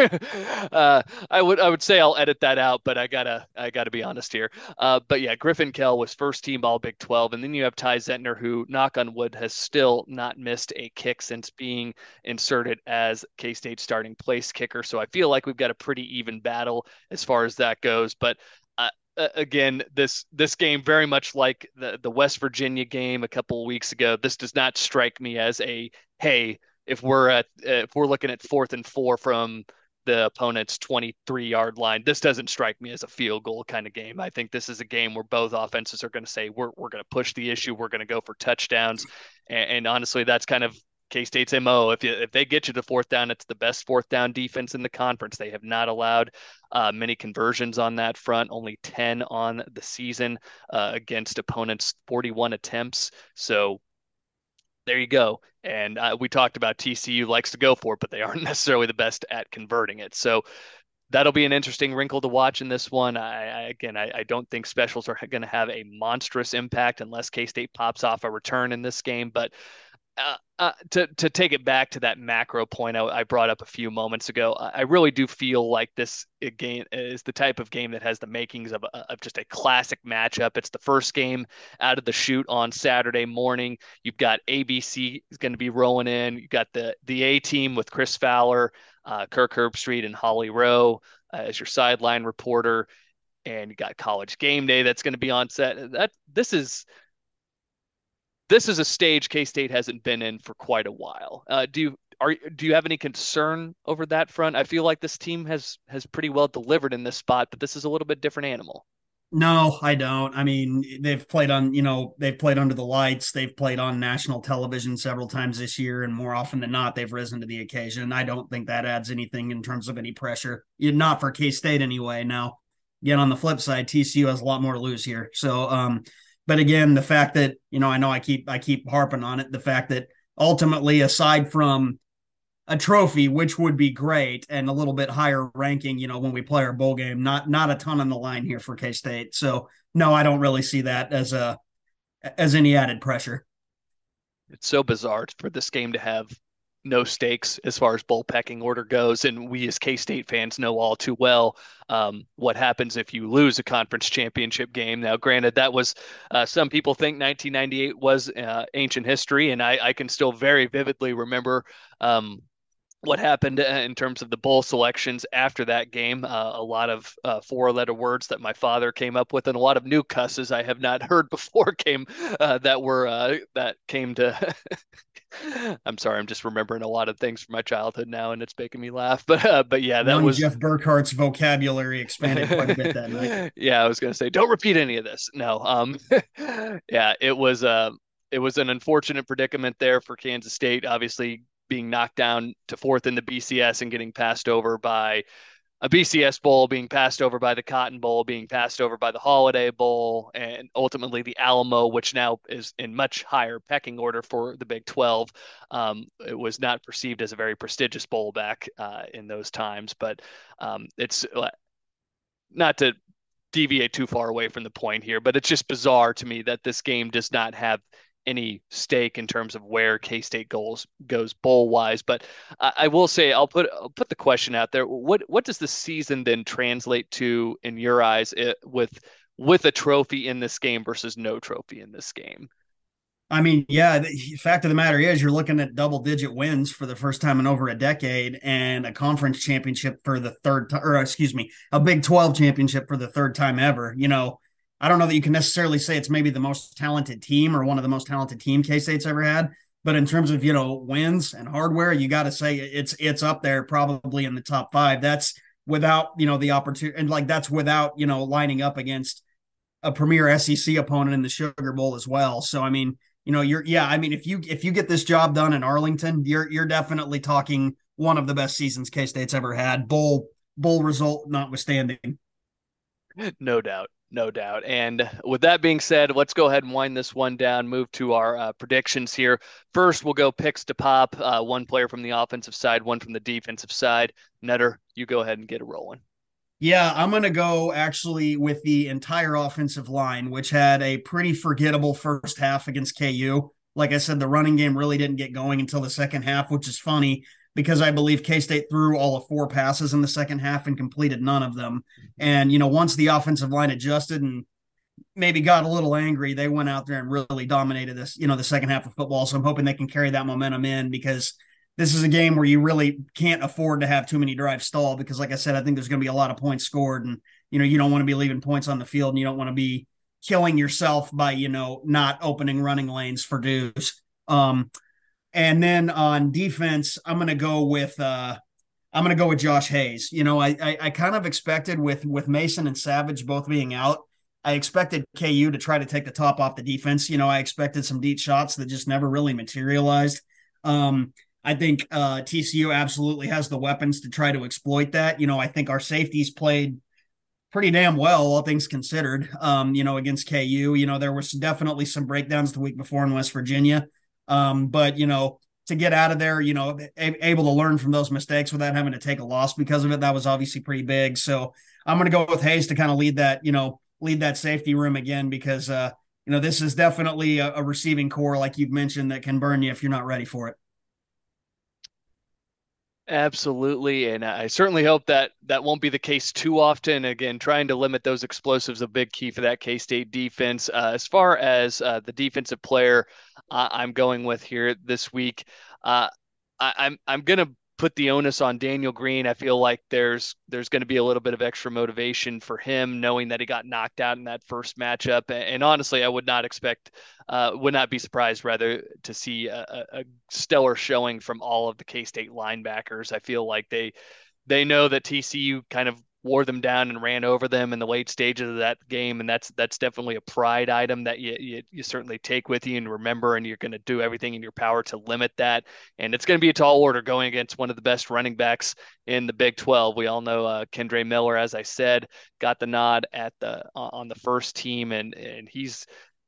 Uh, I would I would say I'll edit that out, but I gotta I gotta be honest here. Uh, but yeah, Griffin Kell was first team All Big 12, and then you have Ty Zentner, who knock on wood has still not missed a kick since being inserted as K State starting place kicker. So I feel like we've got a pretty even battle as far as that goes. But uh, again, this this game very much like the the West Virginia game a couple weeks ago. This does not strike me as a hey if we're at if we're looking at fourth and four from the opponent's 23 yard line. This doesn't strike me as a field goal kind of game. I think this is a game where both offenses are going to say, we're, we're going to push the issue. We're going to go for touchdowns. And, and, honestly, that's kind of K State's MO. If, you, if they get you to fourth down, it's the best fourth down defense in the conference. They have not allowed uh, many conversions on that front, only 10 on the season uh, against opponents' 41 attempts. So there you go. And uh, we talked about TCU likes to go for it, but they aren't necessarily the best at converting it. So that'll be an interesting wrinkle to watch in this one. I, I again, I, I, don't think specials are going to have a monstrous impact unless K State pops off a return in this game. But uh, uh, to to take it back to that macro point I, I, brought up a few moments ago, I really do feel like this game is the type of game that has the makings of, of just a classic matchup. It's the first game out of the chute on Saturday morning. You've got ABC is going to be rolling in. You've got the the A team with Chris Fowler, uh, Kirk Herbstreit, and Holly Rowe uh, as your sideline reporter, and you got College Game Day that's going to be on set. That this is this is a stage K State hasn't been in for quite a while. Uh, do you are do you have any concern over that front? I feel like this team has has pretty well delivered in this spot, but this is a little bit different animal. No, I don't. I mean, they've played on, you know, they've played under the lights. They've played on national television several times this year, and more often than not, they've risen to the occasion. I don't think that adds anything in terms of any pressure. Not for K State anyway. Now, again, on the flip side, TCU has a lot more to lose here. So, um, but again, the fact that you know, I know I keep I keep harping on it. The fact that ultimately, aside from a trophy, which would be great, and a little bit higher ranking, you know, when we play our bowl game, not not a ton on the line here for K State. So no, I don't really see that as a as any added pressure. It's so bizarre for this game to have no stakes as far as bowl pecking order goes. And we as K State fans know all too well um, what happens if you lose a conference championship game. Now, granted, that was uh, some people think 1998 was uh, ancient history, and I, I, can still very vividly remember. Um, what happened uh, in terms of the bowl selections after that game. Uh, a lot of uh, four letter words that my father came up with, and a lot of new cusses I have not heard before came uh, that were that came to I'm sorry, I'm just remembering a lot of things from my childhood now, and it's making me laugh. But uh, but yeah, that Young was Jeff Burkhart's vocabulary expanded quite a bit that night. yeah, I was gonna say, don't repeat any of this. No, um, yeah, it was uh, it was an unfortunate predicament there for Kansas State. Obviously, being knocked down to fourth in the BCS and getting passed over by a BCS Bowl being passed over by the Cotton Bowl, being passed over by the Holiday Bowl, and ultimately the Alamo, which now is in much higher pecking order for the Big 12. Um, it was not perceived as a very prestigious bowl back uh, in those times, but um, it's uh, not to deviate too far away from the point here, but it's just bizarre to me that this game does not have any stake in terms of where K State goes goes bowl wise. But I, I, will say I'll put I'll put the question out there. What what does the season then translate to in your eyes it, with with a trophy in this game versus no trophy in this game? I mean, yeah, the fact of the matter is you're looking at double digit wins for the first time in over a decade and a conference championship for the third time, or excuse me, a Big 12 championship for the third time ever. You know, I don't know that you can necessarily say it's maybe the most talented team or one of the most talented team K State's ever had, but in terms of you know wins and hardware, you got to say it's it's up there probably in the top five. That's without you know the opportunity and like that's without you know lining up against a premier SEC opponent in the Sugar Bowl as well. So I mean, you know, you're yeah, I mean if you if you get this job done in Arlington, you're you're definitely talking one of the best seasons K State's ever had. Bowl bowl result notwithstanding. No doubt. No doubt. And with that being said, let's go ahead and wind this one down, move to our uh, predictions here. First, we'll go picks to pop, uh, one player from the offensive side, one from the defensive side. Netter, you go ahead and get it rolling. Yeah, I'm going to go actually with the entire offensive line, which had a pretty forgettable first half against KU. Like I said, the running game really didn't get going until the second half, which is funny because I believe K State threw all of four passes in the second half and completed none of them. And, you know, once the offensive line adjusted and maybe got a little angry, they went out there and really dominated this, you know, the second half of football. So I'm hoping they can carry that momentum in because this is a game where you really can't afford to have too many drives stall because, like I said, I think there's going to be a lot of points scored, and you know you don't want to be leaving points on the field, and you don't want to be killing yourself by you know not opening running lanes for Deuce. Um, and then on defense, I'm going to go with uh, I'm going to go with Josh Hayes. You know, I, I I kind of expected with with Mason and Savage both being out. I expected KU to try to take the top off the defense. You know, I expected some deep shots that just never really materialized. Um, I think uh, TCU absolutely has the weapons to try to exploit that. You know, I think our safeties played pretty damn well, all things considered. Um, you know, against KU, you know, there was definitely some breakdowns the week before in West Virginia, um, but you know, to get out of there, you know, a- able to learn from those mistakes without having to take a loss because of it, that was obviously pretty big. So I'm going to go with Hayes to kind of lead that, you know, lead that safety room again because, uh, you know, this is definitely a, a receiving corps, like you've mentioned, that can burn you if you're not ready for it. Absolutely, and I certainly hope that that won't be the case too often. Again, trying to limit those explosives a big key for that K State defense. Uh, as far as uh, the defensive player I'm going with here this week, uh, I, I'm I'm gonna put the onus on Daniel Green. I feel like there's there's going to be a little bit of extra motivation for him, knowing that he got knocked out in that first matchup. And, and honestly, I would not expect, uh, would not be surprised rather to see a, a stellar showing from all of the K State linebackers. I feel like they they know that TCU kind of wore them down and ran over them in the late stages of that game, and that's that's definitely a pride item that you you, you certainly take with you and remember, and you're going to do everything in your power to limit that. And it's going to be a tall order going against one of the best running backs in the Big 12. We all know uh, Kendre Miller, as I said, got the nod at the on the first team, and and he's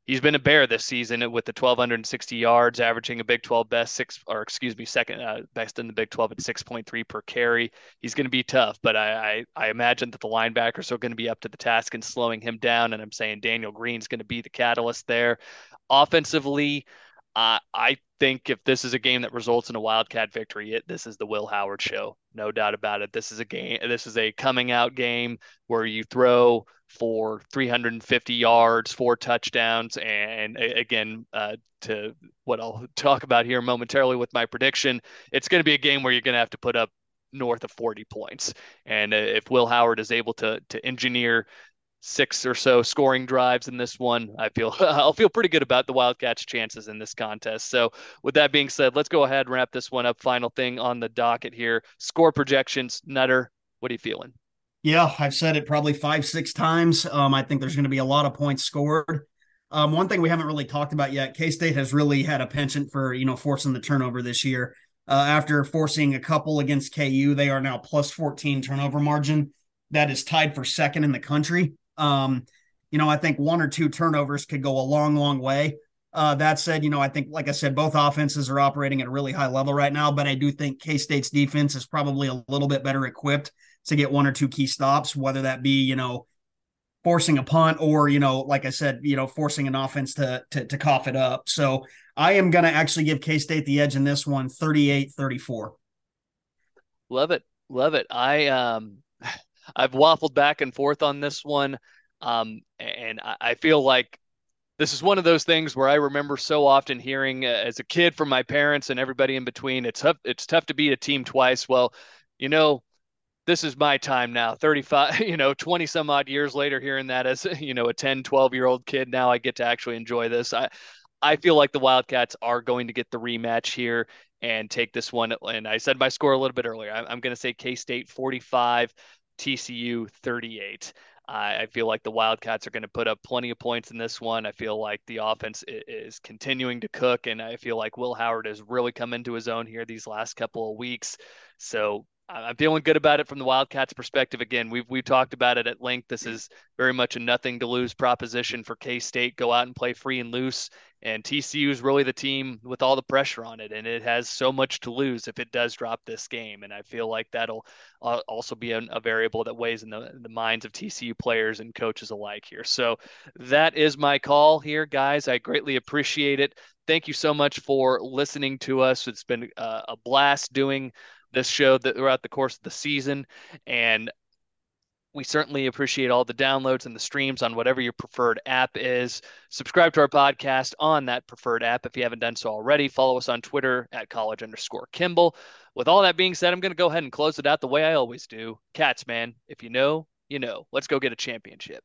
he's been a bear this season with the 1260 yards averaging a big 12 best six or excuse me second uh, best in the big 12 at 6.3 per carry he's going to be tough but I, I, I imagine that the linebackers are going to be up to the task and slowing him down and i'm saying daniel green's going to be the catalyst there offensively uh, I think if this is a game that results in a Wildcat victory, it, this is the Will Howard show, no doubt about it. This is a game. This is a coming out game where you throw for 350 yards, four touchdowns, and again, uh, to what I'll talk about here momentarily with my prediction, it's going to be a game where you're going to have to put up north of 40 points. And uh, if Will Howard is able to to engineer six or so scoring drives in this one. I feel I'll feel pretty good about the Wildcats' chances in this contest. So, with that being said, let's go ahead and wrap this one up. Final thing on the docket here: score projections. Nutter, what are you feeling? Yeah, I've said it probably five, six times. Um, I think there's going to be a lot of points scored. Um, one thing we haven't really talked about yet: K State has really had a penchant for you know forcing the turnover this year. Uh, after forcing a couple against KU, they are now plus 14 turnover margin. That is tied for second in the country. Um, you know, I think one or two turnovers could go a long, long way. Uh, that said, you know, I think, like I said, both offenses are operating at a really high level right now, but I do think K State's defense is probably a little bit better equipped to get one or two key stops, whether that be, you know, forcing a punt or, you know, like I said, you know, forcing an offense to, to, to cough it up. So I am going to actually give K State the edge in this one 38 34. Love it. Love it. I, um, I've waffled back and forth on this one. Um, and I, I, feel like this is one of those things where I remember so often hearing uh, as a kid from my parents and everybody in between, it's tough, it's tough to beat a team twice. Well, you know, this is my time now 35 you know 20 some odd years later hearing that as you know a 10 12 year old kid now i get to actually enjoy this i i feel like the wildcats are going to get the rematch here and take this one and i said my score a little bit earlier i'm, I'm going to say k-state 45 TCU 38. I feel like the Wildcats are going to put up plenty of points in this one. I feel like the offense is continuing to cook, and I feel like Will Howard has really come into his own here these last couple of weeks. So I'm feeling good about it from the Wildcats' perspective. Again, we've we've talked about it at length. This is very much a nothing to lose proposition for K State. Go out and play free and loose And TCU is really the team with all the pressure on it, and it has so much to lose if it does drop this game. And I feel like that'll uh, also be a, variable that weighs in the, the minds of TCU players and coaches alike here. So that is my call here, guys. I greatly appreciate it. Thank you so much for listening to us. It's been uh, a blast doing this show that throughout the course of the season, and we certainly appreciate all the downloads and the streams on whatever your preferred app is. Subscribe to our podcast on that preferred app if you haven't done so already. Follow us on Twitter at college underscore Kimball. With all that being said, I'm going to go ahead and close it out the way I always do. Cats, man, if you know, you know. Let's go get a championship.